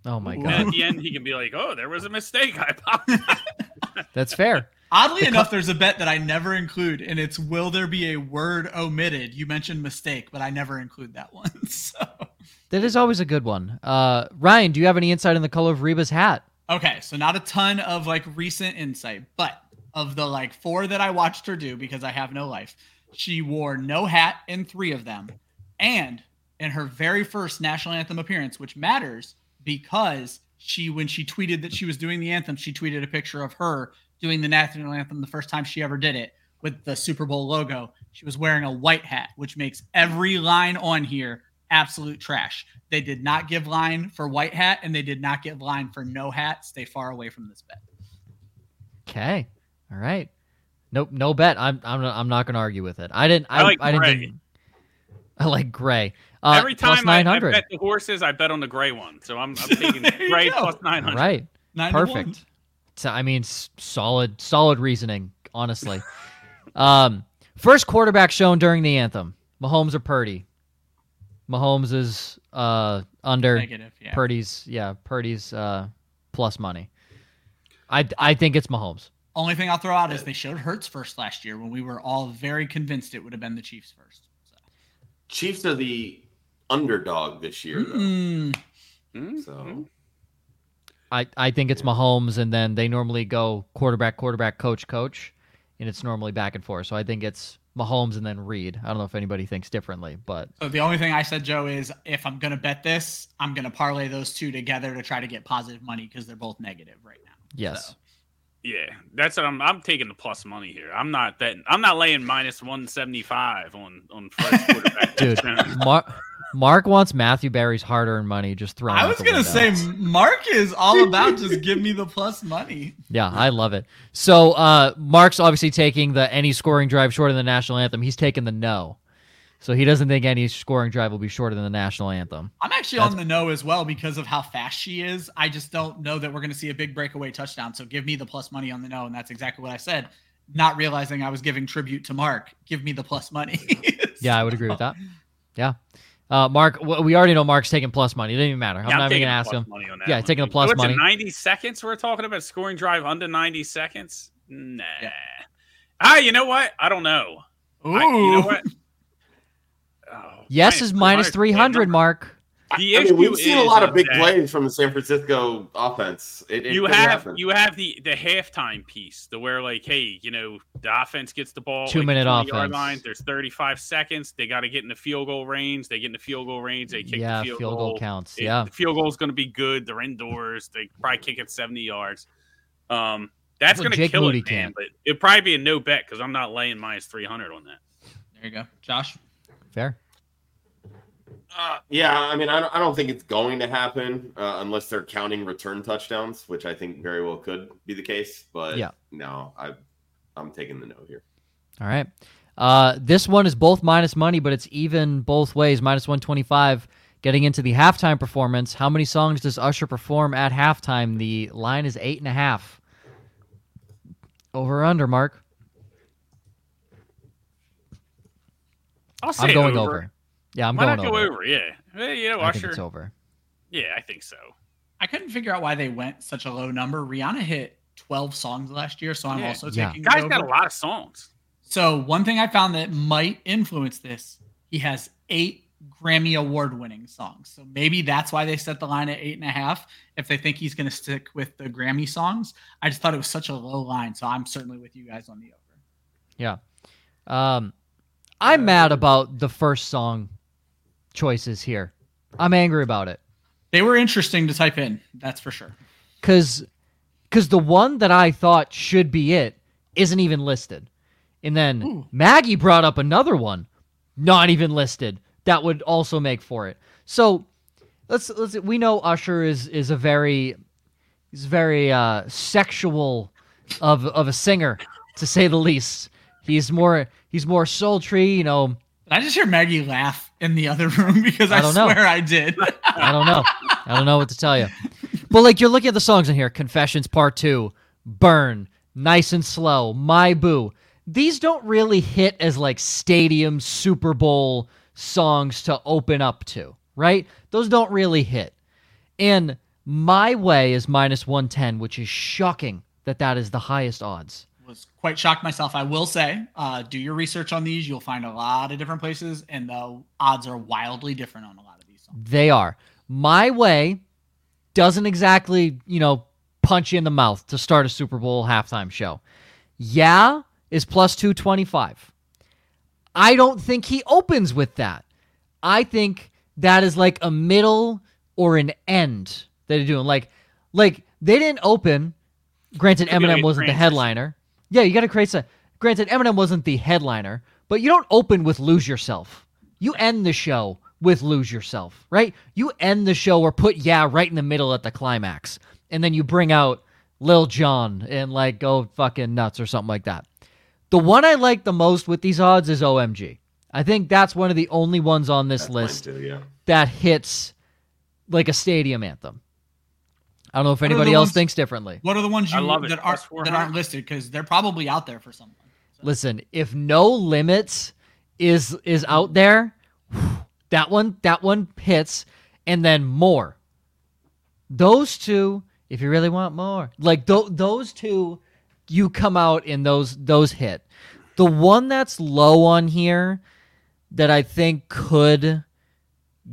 Oh my god! And at the end, he can be like, "Oh, there was a mistake. I apologize." that's fair. Oddly The co- enough, there's a bet that I never include, and it's will there be a word omitted? You mentioned mistake, but I never include that one. So That is always a good one. Uh, Ryan, do you have any insight on the color of Reba's hat? okay, so not a ton of like recent insight, but of the like four that I watched her do because I have no life, she wore no hat in three of them, and in her very first national anthem appearance, which matters because she when she tweeted that she was doing the anthem, she tweeted a picture of her doing the national anthem the first time she ever did it with the Super Bowl logo. She was wearing a white hat, which makes every line on here absolute trash. They did not give line for white hat and they did not give line for no hat. Stay far away from this bet. Okay, all right. Nope, no bet. I'm I'm not, I'm not going to argue with it. I didn't. I, I like I didn't. gray. Think, I like gray. Uh, Every plus time I, I 900. bet the horses, I bet on the gray one. So I'm, I'm taking There gray plus nine hundred. plus nine right. Nine to one. Perfect. So, I mean, solid, solid reasoning. Honestly, um, first quarterback shown during the anthem: Mahomes or Purdy. Mahomes is uh under. Negative. Yeah. Purdy's yeah, Purdy's uh plus money. I I think it's Mahomes. Only thing I'll throw out is they showed Hurts first last year when we were all very convinced it would have been the Chiefs first. So. Chiefs are the underdog this year, though. Mm. Mm-hmm. So I I think it's Mahomes, and then they normally go quarterback, quarterback, coach, coach, and it's normally back and forth. So I think it's Mahomes and then Reid. I don't know if anybody thinks differently, but So the only thing I said, Joe, is if I'm gonna bet this, I'm gonna parlay those two together to try to get positive money because they're both negative right now. yes. So. Yeah, that's what I'm. I'm taking the plus money here. I'm not that. I'm not laying minus one seventy five on on first quarterback. Dude, Mark Mark wants Matthew Berry's hard earned money just thrown. I was gonna window. say Mark is all about just give me the plus money. Yeah, I love it. So uh, Mark's obviously taking the any scoring drive shorter than the national anthem. He's taking the no. So he doesn't think any scoring drive will be shorter than the national anthem. I'm actually That's- on the no as well because of how fast she is. I just don't know that we're gonna see a big breakaway touchdown. So give me the plus money on the no, and that's exactly what I said. Not realizing I was giving tribute to Mark. Give me the plus money. Yeah, I would agree with that. Yeah. Uh, Mark, w- we already know Mark's taking plus money. It doesn't even matter. I'm Yeah, not even going to ask him. Money on that Yeah, one. taking the plus What's money. It, Ninety seconds. We're talking about scoring drive under ninety seconds. Nah. Yeah. Ah, you know what? I don't know. Ooh. I, you know what? Oh, Yes is minus 300, Mark. The I issue mean, we've seen a lot of big that plays from the San Francisco offense. It, it you have happen. you have the the halftime piece, the where like, hey, you know, the offense gets the ball Two like, minute 20 yard offense. line. There's 35 seconds. They got to get in the field goal range. They get in the field goal range. They kick yeah, the field, field goal. goal counts. It- Yeah. the field goal is going to be good. They're indoors. They probably kick it 70 yards. Um, that's Well, going to kill Moody it, man. can't. But it'd probably be a no bet because I'm not laying minus 300 on that. There you go, Josh. Fair. Uh, yeah, I mean, I don't, I don't think it's going to happen uh, unless they're counting return touchdowns, which I think very well could be the case. But Yeah. no, I, I'm taking the no here. All right. Uh, this one is both minus money, but it's even both ways. Minus 125. Getting into the halftime performance, how many songs does Usher perform at halftime? The line is eight and a half. Over or under, Mark? I'll say I'm going over. over. Yeah, I'm Why going not go over. over? Yeah, Eh, you know, I think it's over. Yeah, I think so. I couldn't figure out why they went such a low number. Rihanna hit 12 songs last year, so I'm Yeah. also Yeah. taking the Guy's got a lot of songs. So one thing I found that might influence this, he has eight Grammy award winning songs. So maybe that's why they set the line at eight and a half. If they think he's going to stick with the Grammy songs, I just thought it was such a low line. So I'm certainly with you guys on the over. Yeah. Um, I'm mad about the first song choices here. I'm angry about it. They were interesting to type in, that's for sure. Cause cause the one that I thought should be it isn't even listed. And then Ooh. Maggie brought up another one, not even listed. That would also make for it. So let's let's we know Usher is is a very he's very uh sexual of of a singer, to say the least. He's more he's more sultry, you know. Did I just hear Maggie laugh in the other room because I, I don't know. swear I did. I don't know. I don't know what to tell you. But like you're looking at the songs in here, Confessions Part 2, Burn, Nice and Slow, My Boo. These don't really hit as like stadium Super Bowl songs to open up to, right? Those don't really hit. And My Way is minus 110, which is shocking that that is the highest odds. Was quite shocked myself. I will say, uh, do your research on these. You'll find a lot of different places, and the odds are wildly different on a lot of these songs. They are. My Way doesn't exactly, you know, punch you in the mouth to start a Super Bowl halftime show. Yeah is plus 225. I don't think he opens with that. I think that is like a middle or an end that they're doing. Like, like they didn't open. Granted, Could be like Eminem wasn't the headliner. Yeah, you got to create some. Granted, Eminem wasn't the headliner, but you don't open with "Lose Yourself." You end the show with "Lose Yourself," right? You end the show or put "Yeah" right in the middle at the climax, and then you bring out Lil Jon and like go fucking nuts or something like that. The one I like the most with these odds is OMG. I think that's one of the only ones on this That's list too, yeah. that hits like a stadium anthem. I don't know if What anybody else ones- thinks differently. What are the ones you love it. that aren't that aren't listed because they're probably out there for someone. Listen, if no limits is is out there, that one that one hits, and then more. Those two, if you really want more, like th- those two, you come out and those those hit. The one that's low on here that I think could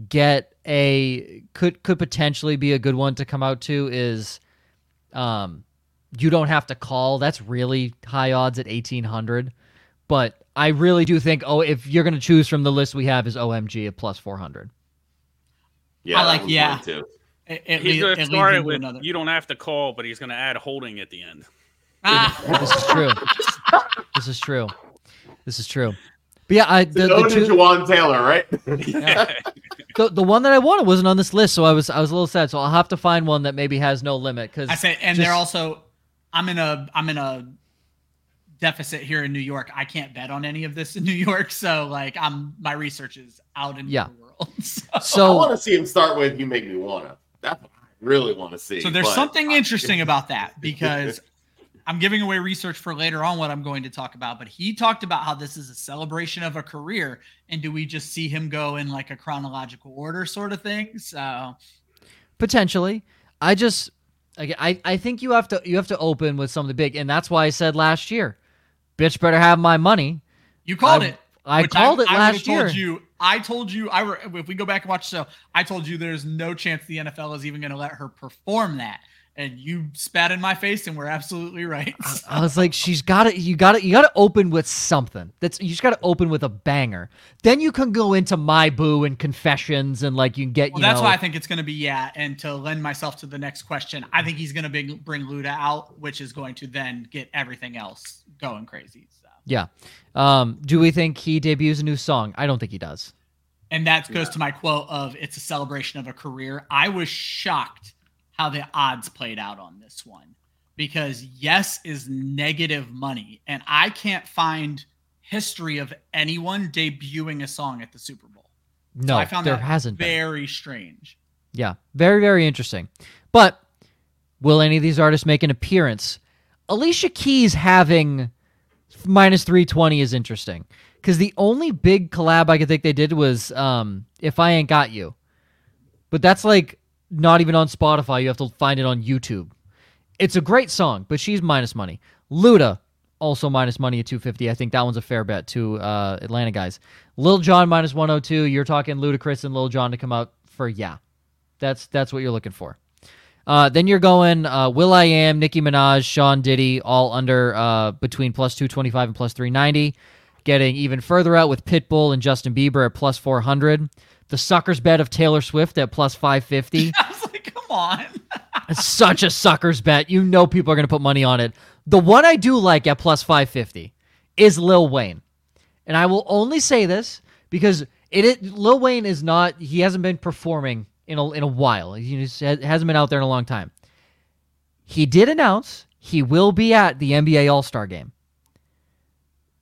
get a could could potentially be a good one to come out to is um you don't have to call that's really high odds at 1800 but I really do think oh if you're going to choose from the list we have is OMG at plus 400 Yeah, I like- yeah. too. It, it, He's going to start it with another. you don't have to call, but he's going to add holding at the end. Ah, this is true this is true this is true but yeah I the, The, the, the two, Jawaan Taylor, right? the, the one that I wanted wasn't on this list so I was I was a little sad so I'll have to find one that maybe has no limit cuz I say, and just- they're also. I'm in a I'm in a deficit here in New York. I can't bet on any of this in New York, so like I'm my research is out in Yeah. the world. So, I want to see him start with "You Make Me Wanna." That's what I really want to see. so there's but- something interesting about that because I'm giving away research for later on what I'm going to talk about, but he talked about how this is a celebration of a career, and do we just see him go in like a chronological order sort of thing? So potentially i just I, I think you have to you have to open with something big and that's why i said last year bitch better have my money you called I- it. i called it I last year Told you, I told you. I re- if we go back and watch the show, I told you there's no chance the NFL is even going to let her perform that, and you spat in my face, and we're absolutely right. i was like she's got it you got to you got to open with something that's you just got to open with a banger then you can go into my boo and confessions and like you can get Well, you that's know why I think it's going to be yeah. And to lend myself to the next question, I think he's going to bring bring Luda out, which is going to then get everything else going crazy. So. yeah um do we think he debuts a new song i don't think he does And that goes to my quote of it's a celebration of a career. I was shocked how the odds played out on this one because yes is negative money. And I can't find history of anyone debuting a song at the Super Bowl. No, I found there that hasn't been. very strange. Yeah, very, very interesting. But will any of these artists make an appearance? Alicia Keys having minus 320 is interesting because the only big collab I could think they did was um, If I Ain't Got You. But that's like not even on Spotify. You have to find it on YouTube. It's a great song, but she's minus money. Luda, also minus money at 250. I think that one's a fair bet to uh, Atlanta guys. Lil Jon minus 102. You're talking Ludacris and Lil Jon to come out for yeah. That's that's what you're looking for. Uh, then you're going uh, Will I Am, Nicki Minaj, Sean Diddy, all under uh, between plus 225 and plus 390. Getting even further out with Pitbull and Justin Bieber at plus 400. The sucker's bet of Taylor Swift at plus 550. I was like, come on. It's such a sucker's bet. You know people are going to put money on it. The one I do like at plus 550 is Lil Wayne. And I will only say this because it, it Lil Wayne is not he hasn't been performing in a, in a while. He hasn't been out there in a long time. He did announce he will be at the NBA All-Star game.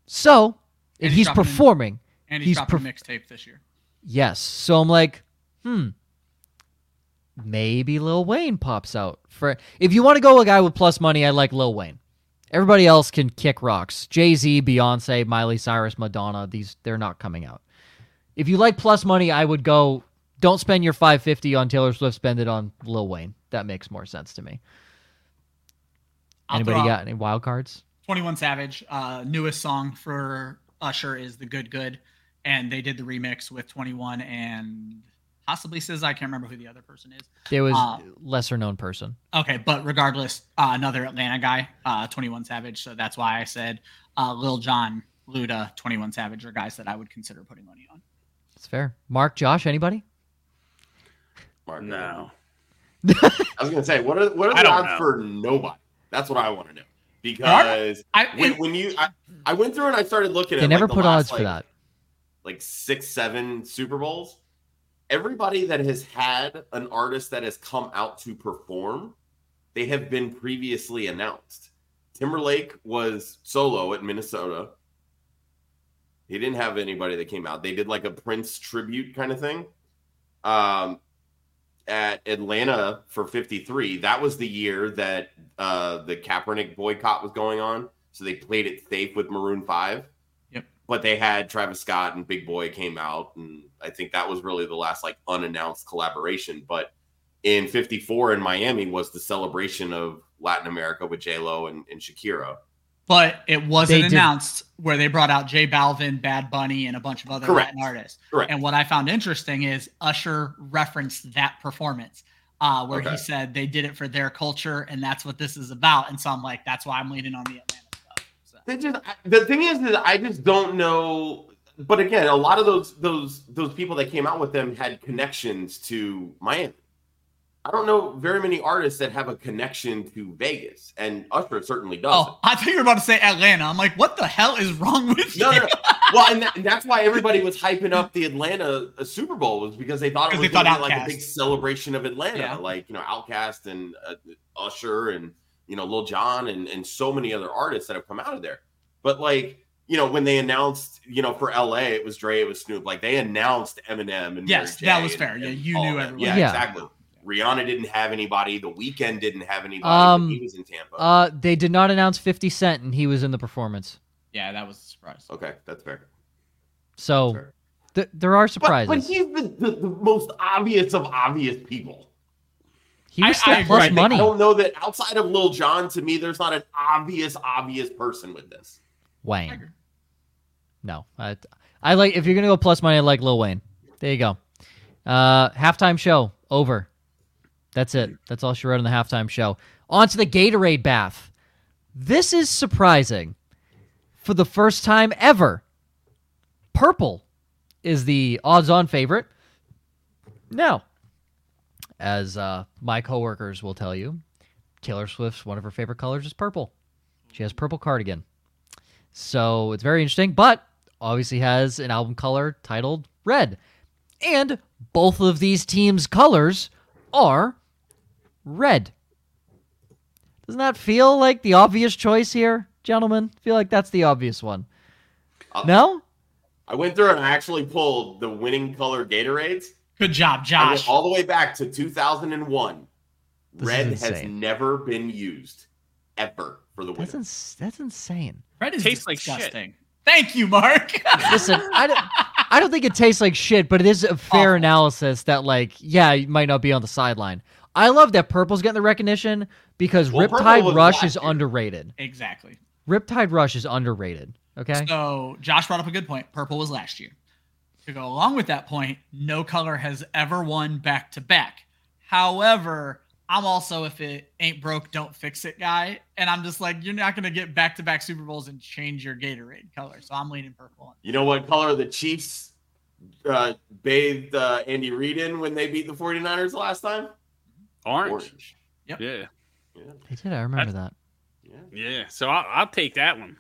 So, if And he's he's performing, And he's, He's dropping a mixtape this year. Yes. So I'm like, hmm. Maybe Lil Wayne pops out for if you want to go a guy with plus money, I like Lil Wayne. Everybody else can kick rocks. Jay Z, Beyonce, Miley Cyrus, Madonna. These they're not coming out. If you like plus money, I would go. Don't spend your five fifty on Taylor Swift. Spend it on Lil Wayne. That makes more sense to me. I'll Anybody got any wild cards? 21 Savage, uh, newest song for Usher is The Good Good. And they did the remix with 21 and possibly SZA. I can't remember who the other person is. There was Uh, lesser known person. Okay, but regardless, uh, another Atlanta guy, uh, 21 Savage. So that's why I said uh, Lil Jon, Luda, 21 Savage are guys that I would consider putting money on. It's fair. Mark, Josh, anybody? Mark, No. I was gonna say, what are what are the odds know. for nobody? That's what I want to know. Because I, when, when you, I, I went through and I started looking They at never like, put last, odds for that. Like six, seven Super Bowls. Everybody that has had an artist that has come out to perform, they have been previously announced. Timberlake was solo at Minnesota. He didn't have anybody that came out. They did like a Prince tribute kind of thing. Um, at Atlanta for 53, that was the year that uh, the Kaepernick boycott was going on. So they played it safe with Maroon 5 but they had Travis Scott and Big Boy came out, and I think that was really the last like unannounced collaboration. But in '54 in Miami was the celebration of Latin America with J Lo and, and Shakira. but it wasn't They did- announced where they brought out J Balvin, Bad Bunny, and a bunch of other Correct. Latin artists. Correct. And what I found interesting is Usher referenced that performance uh, where Okay. he said they did it for their culture and that's what this is about. And so I'm like, that's why I'm leaning on the Atlanta stuff. So. They just the thing is that I just don't know. But again, a lot of those those those people that came out with them had connections to Miami. I don't know very many artists that have a connection to Vegas, and Usher certainly does. Oh, I thought you were about to say Atlanta. I'm like, what the hell is wrong with No, you? no, no. Well, and, that, and that's why everybody was hyping up the Atlanta uh, Super Bowl was because they thought it was thought like a big celebration of Atlanta, Yeah. like you know, OutKast and uh, Usher and you know Lil Jon and and so many other artists that have come out of there. But like you know, when they announced you know for LA, it was Dre, it was Snoop. Like they announced Eminem and Yes, Mary that J was and- fair. Yeah, you knew of everyone. Yeah, Yeah. exactly. Rihanna didn't have anybody. The Weeknd didn't have anybody. Um, but he was in Tampa. Uh, they did not announce 50 Cent, and he was in the performance. Yeah, that was a surprise. okay, that's fair. So Fair. th- there are But, surprises. but he's the, the, the most obvious of obvious people. He was I- still I agree. plus I money. I don't know that outside of Lil Jon, to me, there's not an obvious, obvious person with this. Wayne. No, I, I like if you're gonna go plus money, I like Lil Wayne. There you go. Uh, halftime show over. That's it. That's all she wrote in the halftime show. On to the Gatorade bath. This is surprising. For the first time ever, purple is the odds-on favorite. Now, as uh, my coworkers will tell you, Taylor Swift's one of her favorite colors is purple. She has purple cardigan. So it's very interesting, but obviously has an album color titled red. And both of these teams' colors are red. Doesn't that feel like the obvious choice here, gentlemen? feel like that's the obvious one. Uh, No? I went through and I actually pulled the winning color Gatorades. Good job, I Josh. all the way back to 2001. This Red has never been used ever for the That's winner. ins- that's insane. Red is Tastes like shit. Thank you, Mark. Listen, I don't, I don't think it tastes like shit, but it is a fair Awful. analysis that like, yeah, you might not be on the sideline. I love that purple's getting the recognition because Well, Riptide Rush is year. underrated. exactly. Riptide Rush is underrated. Okay. So Josh brought up a good point. Purple was last year. To go along with that point, no color has ever won back to back. However, I'm also if it ain't broke, don't fix it guy, and I'm just like you're not gonna get back to back Super Bowls and change your Gatorade color. So I'm leaning purple. You know what color the Chiefs uh, bathed uh, Andy Reid in when they beat the 49ers last time? Orange. Yep. Yeah. Yeah. They did. I remember that. yeah. Yeah. So I'll, I'll take that one.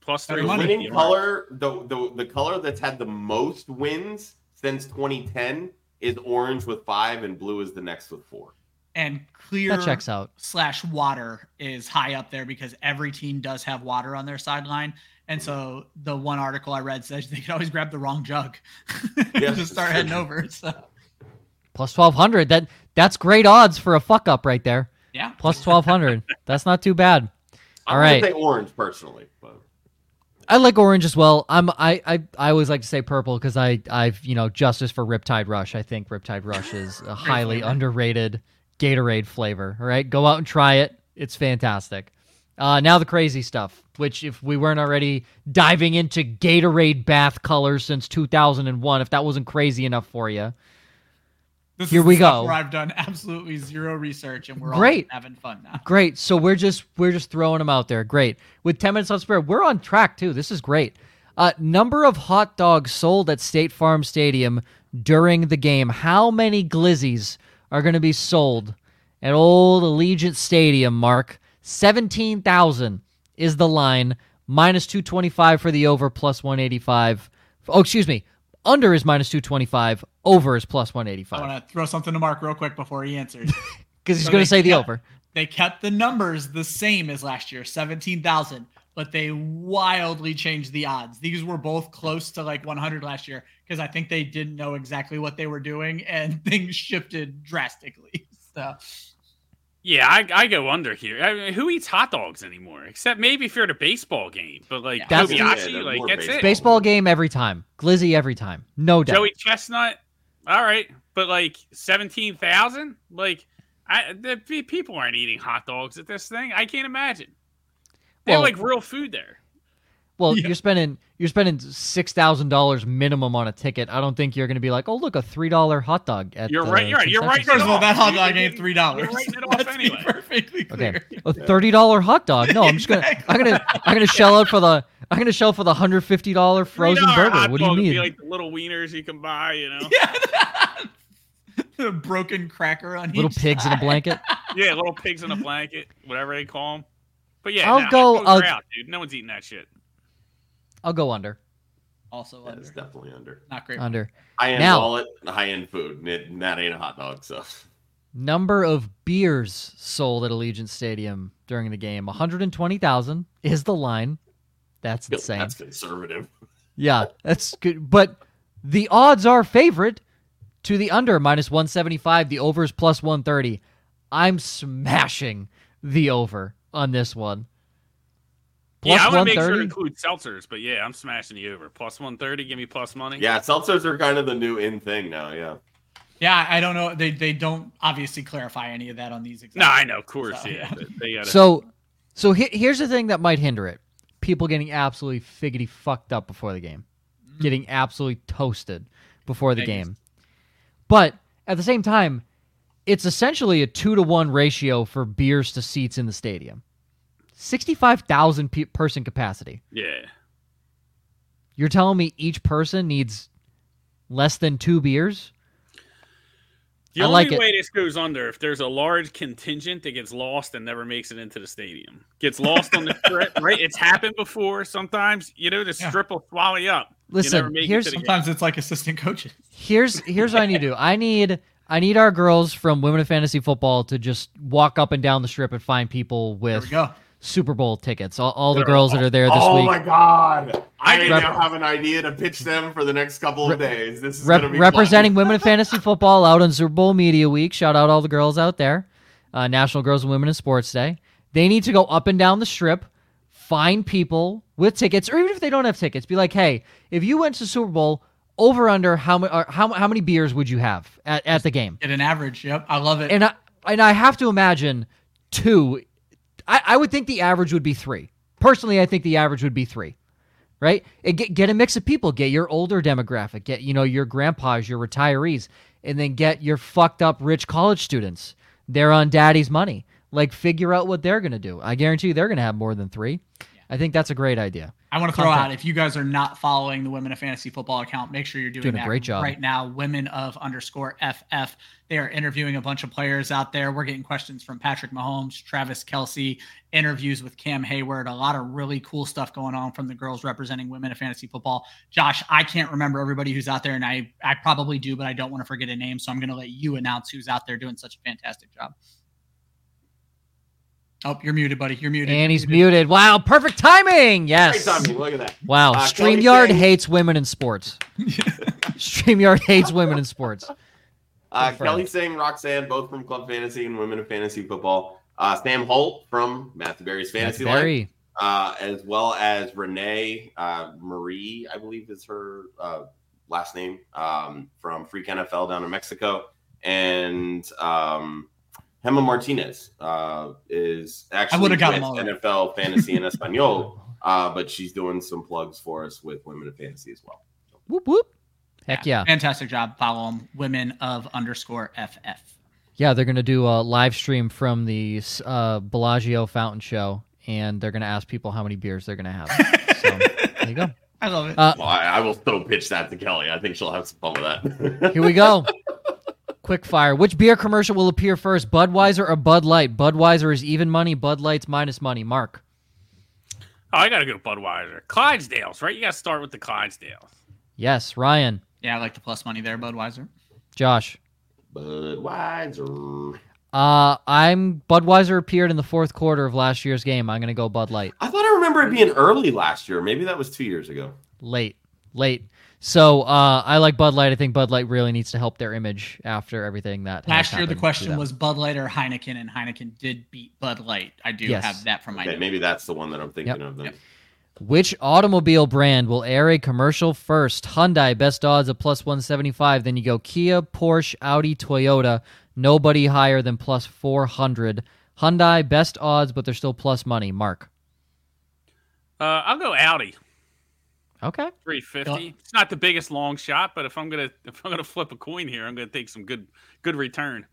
Plus Better three. The money. winning fifty. color, the, the the color that's had the most wins since 2010 is orange with five, and blue is the next with four. And clear That checks out. slash water is high up there because every team does have water on their sideline. And so the one article I read says they could always grab the wrong jug Yeah. to start heading over. So Plus twelve hundred. That that's great odds for a fuck up right there. yeah, Plus twelve hundred. that's not too bad. I'm All gonna say orange personally, but I like orange as well. I'm I I, I always like to say purple because I I've you know justice for Riptide Rush. I think Riptide Rush is a highly underrated Gatorade flavor. All right, go out and try it. It's fantastic. Uh, now the crazy stuff, which if we weren't already diving into Gatorade bath colors since 2001, if that wasn't crazy enough for you, this Here we go. Where I've done absolutely zero research and we're Great. all having fun now. Great. So we're just we're just throwing them out there. Great. With 10 minutes on spare, we're on track too. This is great. Uh, number of hot dogs sold at State Farm Stadium during the game. How many glizzies are going to be sold at old Allegiant Stadium, Mark? 17,000 is the line. Minus 225 for the over, plus 185. Oh, excuse me. Under is minus 225. Over is 185. I want to throw something to Mark real quick before he answers. Because he's So going to say the over. they kept the numbers the same as last year, 17,000, but they wildly changed the odds. These were both close to like 100 last year because I think they didn't know exactly what they were doing and things shifted drastically. So, Yeah, I, I go under here. I mean, who eats hot dogs anymore? Except maybe if you're at a baseball game. But like That's- Kobayashi, Yeah, like more that's it. Baseball game every time. Glizzy every time. No doubt. Joey Chestnut. All right, but like seventeen thousand. Like, I the people aren't eating hot dogs at this thing. I can't imagine. They Well- have like real food there. Well, Yeah. you're spending you're spending six thousand dollars minimum on a ticket. I don't think you're going to be like, oh look, a three dollar hot dog at. You're right, you're right, you're right. first of all, off. that hot dog ain't 3. dollars. you're writing it off Let's be anyway. perfectly Okay, a thirty dollar hot dog. No, I'm just gonna I'm gonna I'm gonna shell out for the I'm gonna shell for the hundred fifty dollar frozen $3 burger. What do you mean? Be like the little wieners you can buy, you know. Yeah. the broken cracker on Little pigs in a blanket. yeah, little pigs in a blanket, whatever they call them. But yeah, I'll no, go- hot dogs are I'll- out, dude. No one's eating that shit. I'll go under Also that under. is definitely under. Not great. under. High end Now- wallet, high end food. and it- that ain't a hot dog, so Number of beers sold at Allegiant Stadium during the game. One hundred and twenty thousand is the line. That's insane. that's conservative. Yeah, that's good. But the odds are favorite to the under minus 175. The over is plus 130. I'm smashing the over on this one. Plus yeah, I want to make sure to include seltzers, but yeah, I'm smashing the over. Plus 130, give me plus money. Yeah, seltzers are kind of the new in thing now. Yeah. Yeah, I don't know. They they don't obviously clarify any of that on these. No, I know, of course, So, yeah. but They gotta, So, so he- here's the thing that might hinder it: people getting absolutely figgity fucked up before the game, mm. getting absolutely toasted before the Vegas. game. But at the same time, it's essentially a two to one ratio for beers to seats in the stadium. Sixty-five thousand pe- person capacity. yeah. You're telling me each person needs less than two beers? The I only like it. way this goes under if there's a large contingent that gets lost and never makes it into the stadium. Gets lost on the trip, right? It's happened before. Sometimes, you know, the Yeah. strip will swallow you up. Listen, make here's it to the game. Sometimes it's like assistant coaches. here's here's what I need to do. I need I need our girls from Women of Fantasy Football to just walk up and down the strip and find people There with we go. Super Bowl tickets. All, all the girls that are there this oh week. Oh my god! I Rep- now have an idea to pitch them for the next couple of days. This is Rep- be representing women in fantasy football out on Super Bowl Media Week. Shout out all the girls out there. Uh, National Girls and Women in Sports Day. They need to go up and down the strip, find people with tickets, or even if they don't have tickets, be like, hey, if you went to Super Bowl, over under how many how how many beers would you have at, at the game? At an average. Yep, I love it. And I and I have to imagine two. I, I would think the average would be three. Personally, I think the average would be three. Right? And get get a mix of people. Get your older demographic. Get you know your grandpas, your retirees, and then get your fucked up rich college students. They're on daddy's money. Like figure out what they're gonna do. I guarantee you they're gonna have more than three. I think that's a great idea. I want to throw Content. out if you guys are not following the Women of Fantasy Football account, make sure you're doing, Doing a that great job. right now. Women of underscore FF. They are interviewing a bunch of players out there. We're getting questions from Patrick Mahomes, Travis Kelce, interviews with Cam Heyward. A lot of really cool stuff going on from the girls representing women of fantasy football. Josh, I can't remember everybody who's out there, and I I probably do, but I don't want to forget a name, so I'm going to let you announce who's out there doing such a fantastic job. Oh, you're muted, buddy. You're muted. And he's muted. Wow, perfect timing. Great Yes. timing. Look at that. Wow. Uh, Kelly StreamYard hates women in sports. StreamYard hates women in sports. Uh, Kelly him. Singh, Roxanne, both from Club Fantasy and Women of Fantasy Football. Uh, Sam Holt from Matthew Berry's Fantasy Life, uh, as well as Renee uh, Marie, I believe is her uh, last name, um, from Freak NFL down in Mexico, and um, Hema Martinez uh, is actually would've got with them all right. NFL Fantasy in Espanol, uh, but she's doing some plugs for us with Women of Fantasy as well. Whoop whoop. Heck yeah. Fantastic job. Follow them. Women of underscore FF. Yeah, they're gonna do a live stream from the uh, Bellagio Fountain Show, and they're gonna ask people how many beers they're gonna have. So there you go. I love it. Uh, Well, I, I will still pitch that to Kelly. I think she'll have some fun with that. here we go. Quick fire. Which beer commercial will appear first, Budweiser or Bud Light? Budweiser is even money. Bud Light's minus money. Mark. Oh, I gotta go Budweiser. Clydesdales, right? You gotta start with the Clydesdales. Yes. Ryan. yeah, I like the plus money there, Budweiser. Josh. Budweiser. Uh, I'm Budweiser appeared in the fourth quarter of last year's game. I'm gonna go Bud Light. I thought I remember it being early last year. Maybe that was two years ago. late, late. So uh, I like Bud Light. I think Bud Light really needs to help their image after everything that Last year, the question was Bud Light or Heineken, and Heineken did beat Bud Light. I do Yes. have that from my Okay, maybe that's the one that I'm thinking Yep. of then. Yep. which automobile brand will air a commercial first? Hyundai, best odds of plus 175. Then you go Kia, Porsche, Audi, Toyota. Nobody higher than plus 400. Hyundai, best odds, but they're still plus money. Mark. Uh, I'll go Audi. Okay. Three fifty. It's not the biggest long shot, but if I'm gonna if I'm gonna flip a coin here, I'm gonna take some good good return.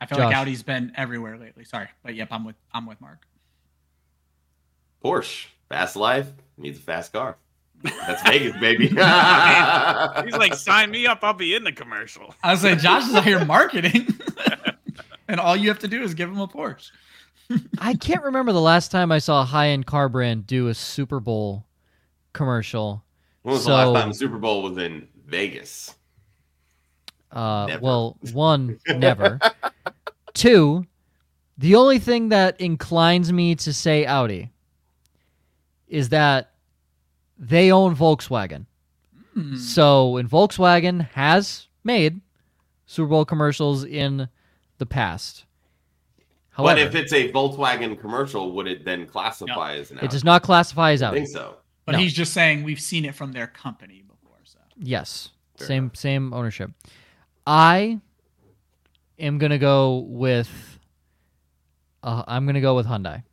I feel Josh. like Audi's been everywhere lately. Sorry, but yep, I'm with I'm with Mark. Porsche, fast life needs a fast car. That's Vegas, baby. He's like, sign me up. I'll be in the commercial. I was saying Josh is out here marketing, and all you have to do is give him a Porsche. I can't remember the last time I saw a high end car brand do a Super Bowl commercial. when was So- the last time the Super Bowl was in Vegas? Uh, Never. well, one, never. Two, the only thing that inclines me to say Audi is that they own Volkswagen. Hmm. So, and Volkswagen has made Super Bowl commercials in the past. However, but if it's a Volkswagen commercial, would it then classify as an Audi? it does not classify as Audi. I think so. But No. he's just saying we've seen it from their company before. So Yes, Fair same enough. same ownership. I am gonna go with. Uh, I'm gonna go with Hyundai.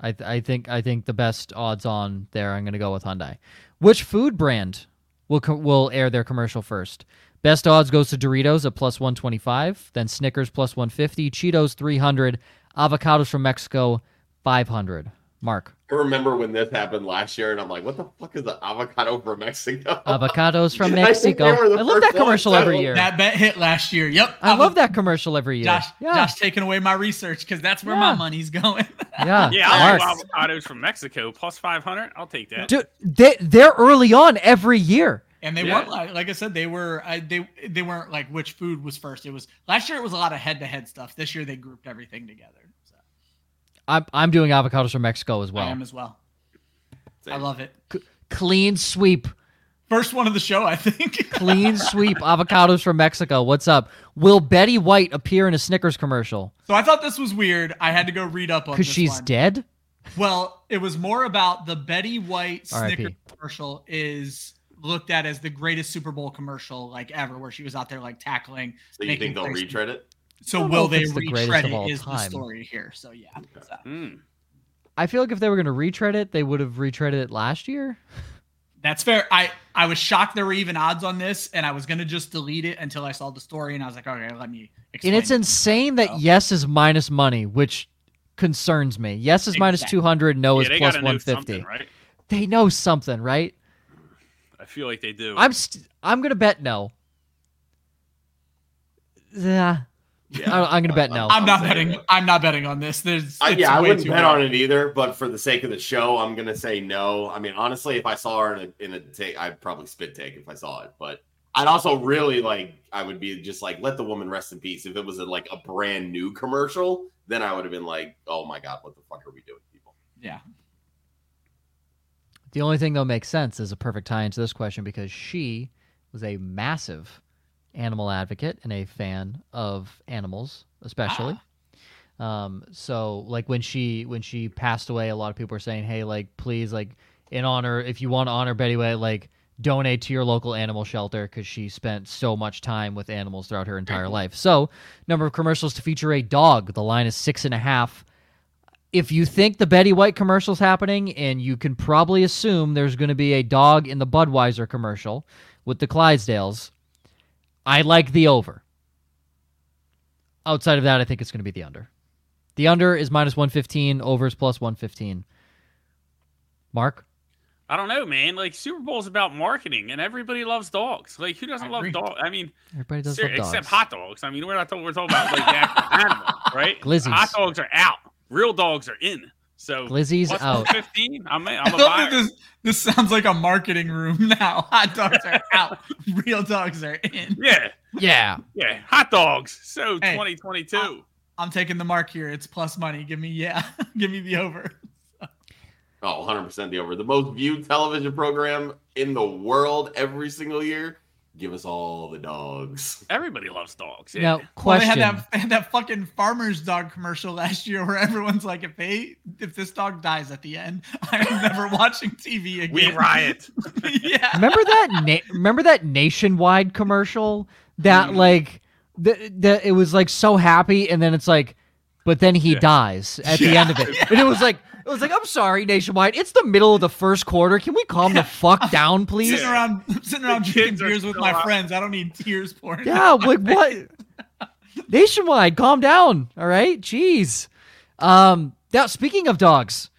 I th- I think I think the best odds on there. I'm gonna go with Hyundai. Which food brand will co- will air their commercial first? Best odds goes to Doritos at plus 125, then Snickers plus 150, Cheetos 300, avocados from Mexico 500. Mark, I remember when this happened last year, and I'm like, "What the fuck is the avocado from Mexico?" avocados from I think they Mexico. were the I love that commercial every year. that bet hit last year. Yep, I was- love that commercial every year. Josh, yeah. Josh taking away my research because that's where Yeah. my money's going. Yeah, Yeah, I'll Mark. avocados from Mexico plus five hundred. I'll take that. Dude, they they're early on every year. And they Yeah. weren't like, like I said, they were I, they they weren't like which food was first. It was last year. It was a lot of head to head stuff. This year they grouped everything together. So. I'm I'm doing avocados from Mexico as well. I am as well. I love it. Clean sweep, First one of the show, I think. clean sweep. Avocados from Mexico. What's up? Will Betty White appear in a Snickers commercial so I thought this was weird. I had to go read up on because she's one. dead? Well, it was more about the Betty White Snickers commercial is looked at as the greatest Super Bowl commercial like ever, where she was out there like tackling. So you think they'll plays- retread it? So will they it's the retread of all it? Is the story here? So yeah. So- Mm. I feel like if they were going to retread it, they would have retreaded it last year. That's fair. I I was shocked there were even odds on this, and I was gonna just delete it until I saw the story, and I was like, okay, let me. Explain And it's insane that Oh. yes is minus money, which concerns me. Yes is Exactly. 200, no yeah, is they plus gotta know 150. right? They know something, right? I feel like they do. I'm st- I'm going to bet no. Yeah. Yeah, I- I'm gonna bet no. I'm not betting. no. I'm not betting on this. There's. Uh, it's yeah, I way wouldn't too bet hard. on it either. But for the sake of the show, I'm gonna say no. I mean, honestly, if I saw her in a, in a take, I'd probably spit take if I saw it. But I'd also really like. I would be just like, let the woman rest in peace. If it was a, like a brand new commercial, then I would have been like, oh my god, what the fuck are we doing, people? Yeah. The only thing that makes sense is a perfect tie into this question because she was a massive animal advocate and a fan of animals, especially. Um, so like when she when she passed away, a lot of people were saying, "Hey, like please, like in honor, if you want to honor Betty White, like donate to your local animal shelter because she spent so much time with animals throughout her entire life." So number of commercials to feature a dog. The line is six and a half if you think the Betty White commercial's happening, and you can probably assume there's going to be a dog in the Budweiser commercial with the Clydesdales, I like the over. Outside of that, I think it's going to be the under. The under is minus 115, over is plus 115. Mark? I don't know, man. Like Super Bowl is about marketing, and everybody loves dogs. Like who doesn't I love agree. dogs? I mean, Everybody does ser- love dogs. except hot dogs. I mean, we're not talking. We're talking about like the actual animal, right? Glizzies. Hot dogs are out. Real dogs are in. So Glizzy's plus out. Fifteen. I'm. a- I I'm a buyer. this this sounds like a marketing room now. Hot dogs are out. Real dogs are in. Yeah, Yeah. yeah. Hot dogs. So Hey, 2022. I'm taking the mark here. It's plus money. Give me yeah. Give me the over. Oh, 100 percent the over. The most viewed television program in the world every single year. Give us all the dogs. Everybody loves dogs. Yeah. Now, Well, they question. had that they had that fucking farmer's dog commercial last year where everyone's like, if they if this dog dies at the end, I am never watching TV again. we riot. yeah. remember that na- remember that nationwide commercial that Mm. like the, the it was like so happy and then it's like but then he Yeah. dies at the end of it and it was like it was like i'm sorry nationwide it's the middle of the first quarter can we calm the fuck down please Sitting around sitting around The drinking beers with my out. friends. I don't need tears pouring. yeah like what nationwide calm down all right jeez um now speaking of dogs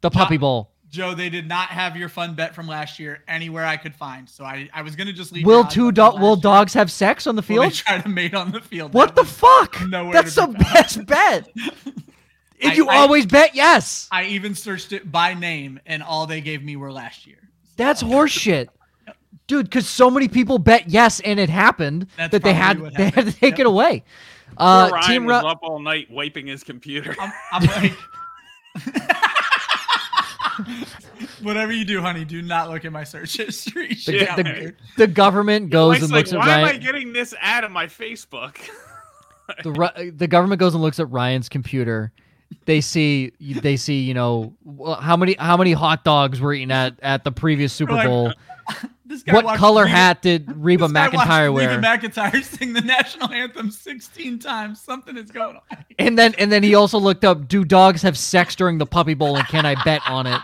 the puppy bowl Joe, they did not have your fun bet from last year anywhere I could find. So I, I was gonna just leave. will two up do- will year. dogs have sex on the Will they field try to mate on the field? what That the was fuck nowhere that's the be best bet if I- you I- always bet yes I even searched it by name, and all they gave me were last year. That's horseshit. Dude, because so many people bet yes and it happened That's that they had probably what they had to take Yep. it away. Poor Uh, Ryan Team was Ru- up all night wiping his computer. I'm, I'm like, whatever you do, honey, do not look at my search history. the, Shit Yeah, the, the government goes Mike's and like, looks at why am I getting this ad on my Facebook? The, the government goes and looks at Ryan's computer. They see they see you know how many how many hot dogs were eaten at at the previous Super Bowl. This guy What color Reba- hat did Reba McEntire wear? Reba McEntire sing the national anthem 16 times. Something is going on. And then and then he also looked up: Do dogs have sex during the Puppy Bowl, and can I bet on it?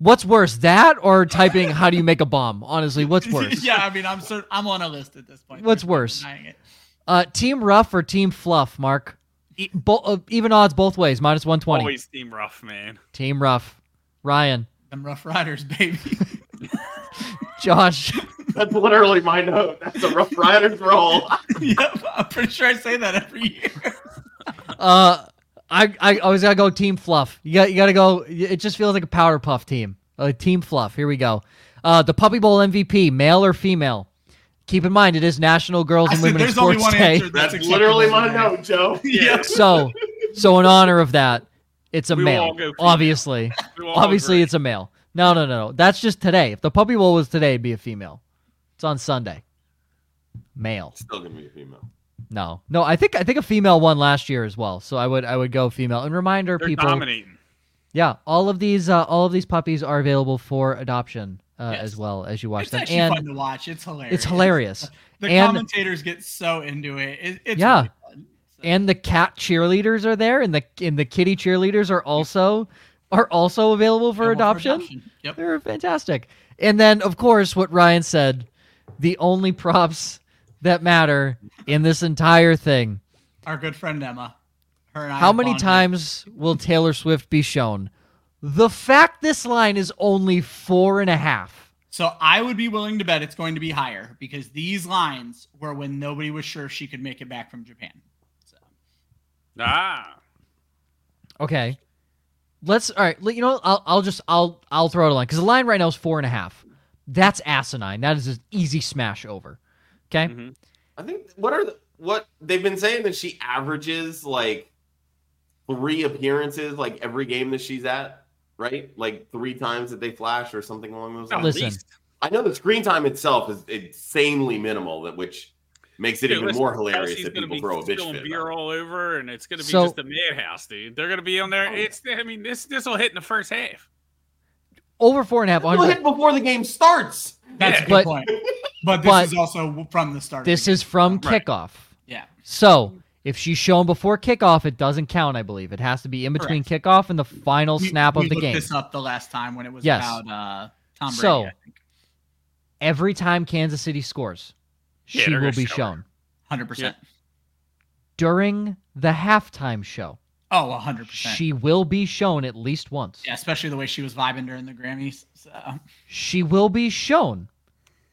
What's worse, that or typing "How do you make a bomb"? Honestly, what's worse? yeah, I mean, I'm cer- I'm on a list at this point. What's There's worse? Denying it. Uh, team rough or team fluff, Mark? E- bo- uh, even odds both ways, minus one twenty. Always team rough, man. Team rough. Ryan, Them Rough Riders, baby. Josh, That's literally my note. That's a Rough Riders roll. yep, I'm pretty sure I say that every year. uh, I I always gotta go team fluff. You got you gotta go. It just feels like a powder puff team. Uh, team fluff. Here we go. Uh, the Puppy Bowl MVP, male or female? Keep in mind it is National Girls and said Women in there's only Sports one Day. answer. That's acceptable literally my today. note, Joe. Yeah. So, so in honor of that, it's a We male. all go female. Obviously, obviously agree. it's a male. No, no, no, no. That's just today. If the Puppy Bowl was today, it'd be a female. It's on Sunday. Male. Still gonna be a female. No, no. I think I think a female won last year as well. So I would I would go female. And reminder, They're people. dominating. Yeah, all of these uh, all of these puppies are available for adoption uh, Yes. as well as you watch It's them. actually And fun to watch. It's hilarious. it's hilarious. The And- commentators get so into it. it it's Yeah. really fun. So- and the cat cheerleaders are there, and the and the kitty cheerleaders are also are also available for Available adoption. Yep. They're fantastic. And then, of course, what Ryan said, the only props that matter in this entire thing. Our good friend Emma. Her and I How many times will Taylor Swift be shown? The fact this line is only four and a half. So I would be willing to bet it's going to be higher because these lines were when nobody was sure she could make it back from Japan. So Ah. Okay. Let's all right. You know, I'll I'll just I'll I'll throw it a line because the line right now is four and a half. That's asinine. That is an easy smash over. Okay. Mhm. I think what are the, what they've been saying that she averages like three appearances like every game that she's at, right? Like three times that they flash or something along those lines. Listen. I know the screen time itself is insanely minimal, that which makes it Dude, even listen, more hilarious Kelce's that gonna people be throw a bitch spilling fit. beer about all over, and it's gonna be So- just a madhouse, dude. They're gonna be on there. Oh. It's. I mean, this this will hit in the first half. Over four and a half. They'll hit before the game starts. that's Yeah. a good But- point. But this but- is also from the start. This is from Right. kickoff. yeah. So if she's shown before kickoff, it doesn't count. I believe it has to be in between kickoff and the final We- snap we of the looked game. This up the last time when it was Yes. about uh, Tom Brady. So- I think. Every time Kansas City scores, Yeah, she will be show shown hundred percent. during the halftime show. Oh, hundred percent. She will be shown at least once. Yeah, especially the way she was vibing during the Grammys. So. she will be shown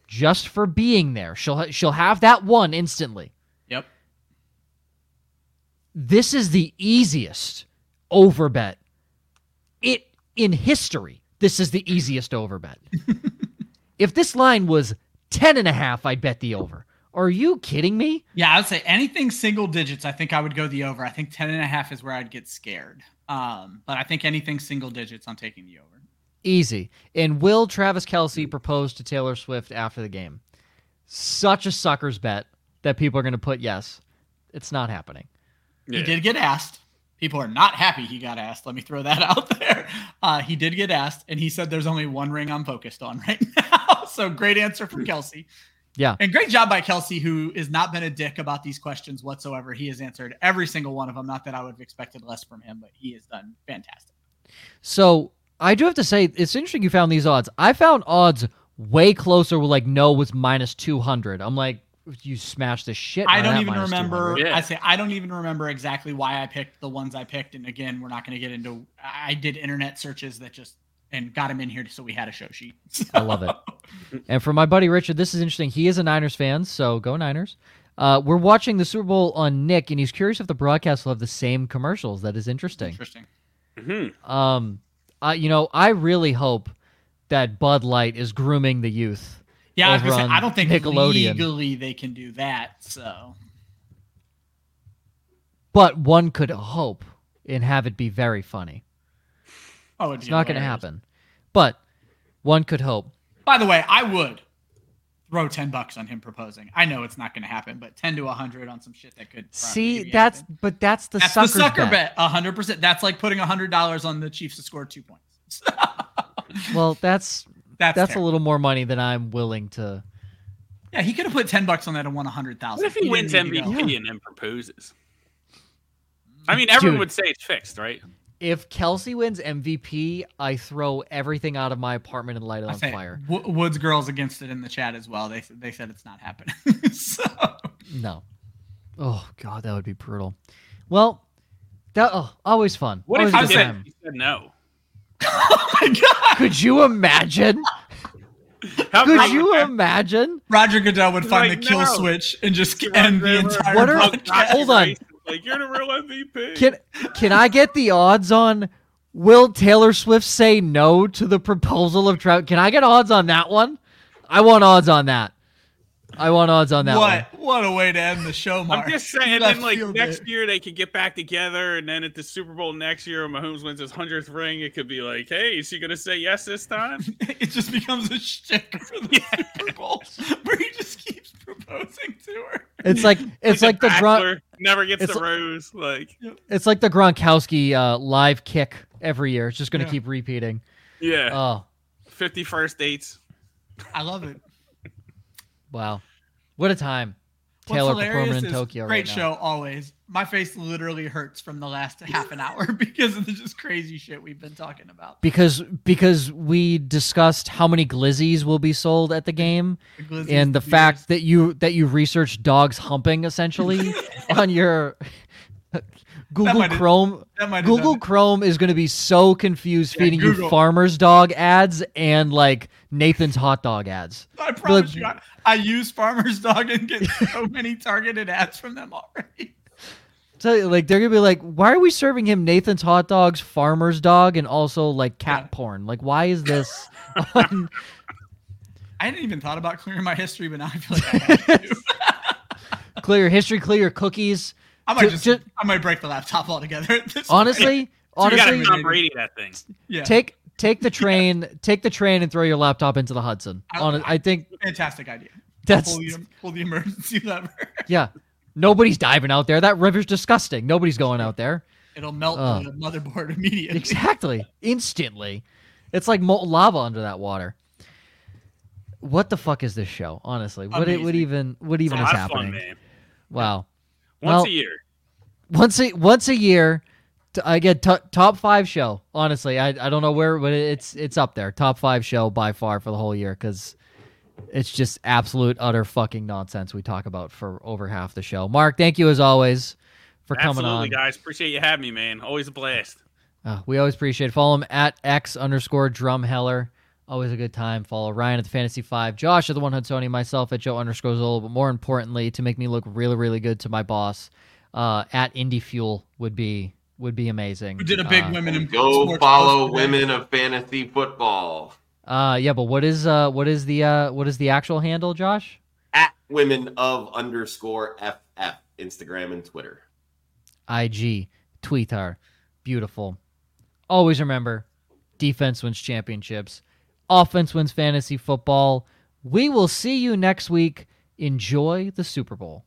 just for being there. She'll ha- she'll have that one instantly. This is the easiest over bet it in history. This is the easiest over bet. if this line was 10 and a half, I'd bet the over. Are you kidding me? Yeah, I would say anything single digits, I think I would go the over. I think 10 and a half is where I'd get scared. Um, but I think anything single digits, I'm taking the over. Easy. And will Travis Kelce propose to Taylor Swift after the game? Such a sucker's bet that people are going to put yes. It's not happening. Yeah. He did get asked. People are not happy he got asked. Let me throw that out there. Uh, he did get asked, and he said there's only one ring I'm focused on right now. so great answer from Kelce. Yeah. And great job by Kelce, who has not been a dick about these questions whatsoever. He has answered every single one of them. Not that I would have expected less from him, but he has done fantastic. So I do have to say, it's interesting you found these odds. I found odds way closer with like no was minus 200. I'm like, you smashed the shit. I don't even remember. Yeah. I say I don't even remember exactly why I picked the ones I picked. And again, we're not going to get into. I did internet searches that just and got him in here so we had a show sheet. I love it. And for my buddy Richard, this is interesting. He is a Niners fan, so go Niners. Uh, we're watching the Super Bowl on Nick, and he's curious if the broadcast will have the same commercials. That is interesting. Interesting. Mm-hmm. Um, I, you know, I really hope that Bud Light is grooming the youth. Yeah, I was gonna say I don't think legally they can do that. So But one could hope and have it be very funny. oh, It's not going to happen. But one could hope. By the way, I would throw ten bucks on him proposing. I know it's not going to happen, but ten to hundred on some shit that could. See, that's happen. but that's the that's the sucker bet. bet. hundred percent. That's like putting hundred dollars on the Chiefs to score two points. Well, that's that's that's a little more money than I'm willing to. Yeah, he could have put ten bucks on that and won a hundred thousand. What if he, wins MVP Yeah. and then proposes? I mean, everyone Dude. would say it's fixed, right? If Kelce wins MVP, I throw everything out of my apartment and light it I on say, fire. Wo- Woods girls against it in the chat as well. They they said it's not happening. so, No. Oh God, that would be brutal. Well, that oh, always fun. What always if a he good said, he said no? Oh my god, Could you imagine? How Could you would imagine? Roger Goodell would find Like, the kill no. switch and just be? end the Right, right, entire. What are- podcast. Hold on. Like you're the real MVP. Can can I get the odds on will Taylor Swift say no to the proposal of Trout? Can I get odds on that one? I want odds on that. I want odds on that what one. what a way to end the show, Mark. I'm just saying, and then like next it. year they could get back together, and then at the Super Bowl next year, when Mahomes wins his hundredth ring, it could be like, hey, is he gonna say yes this time? it just becomes a shtick for the Yeah. Super Bowl where he just keeps proposing to her. It's like it's like, the Gron- never gets it's the li- rose. Like, it's like the Gronkowski uh, live kick every year. It's just gonna Yeah. keep repeating. yeah, Oh fifty first dates. I love it. wow, what a time! Taylor performing in Tokyo great right show always. My face literally hurts from the last half an hour because of the just crazy shit we've been talking about. because because we discussed how many glizzies will be sold at the game The and the beers. fact that you that you researched dogs humping essentially on your Google have- Chrome that Google. Chrome is going to be so confused Yeah, feeding you farmer's dog ads and like Nathan's hot dog ads. I promise like- you, I, I use Farmer's Dog and get so many targeted ads from them already. So like they're gonna be like, why are we serving him Nathan's hot dogs, farmer's dog, and also like cat Yeah. porn? Like, why is this? on... I hadn't even thought about clearing my history, but now I feel like I have to. clear your history, clear your cookies. I might Ju- just, I might break the laptop altogether. At honestly, So you honestly, gotta Tom Brady that thing. yeah, take take the train, take the train, and throw your laptop into the Hudson. I- Hon- I think fantastic idea. that's pull the, pull the emergency lever. yeah. Nobody's diving out there. That river's disgusting. Nobody's going out there. It'll melt Oh. the motherboard immediately. Exactly. Instantly. It's like molten lava under that water. What the fuck is this show? Honestly, what it would even what even a is happening? fun, man. Wow. Once Well- a year. Once a once a year, I get t- top five show. Honestly, I I don't know where, but it's it's up there. Top five show by far for the whole year because it's just absolute utter fucking nonsense we talk about for over half the show. Mark, thank you as always for coming Absolutely, on. guys. Appreciate you having me, man. Always a blast. Uh, we always appreciate it. Follow him at X underscore drumheller. Always a good time. Follow Ryan at the Fantasy Five, Josh at the One Hunt Tony, myself at Joe underscore Zollo. But more importantly, to make me look really, really good to my boss, uh, at Indy Fuel would be would be amazing. We did a big Uh, women in Go sports follow women of fantasy football Uh, yeah, but what is uh what is the uh what is the actual handle, Josh? at women of underscore ff Instagram and Twitter. IG, Twitter, beautiful. Always remember, defense wins championships, offense wins fantasy football. We will see you next week. Enjoy the Super Bowl.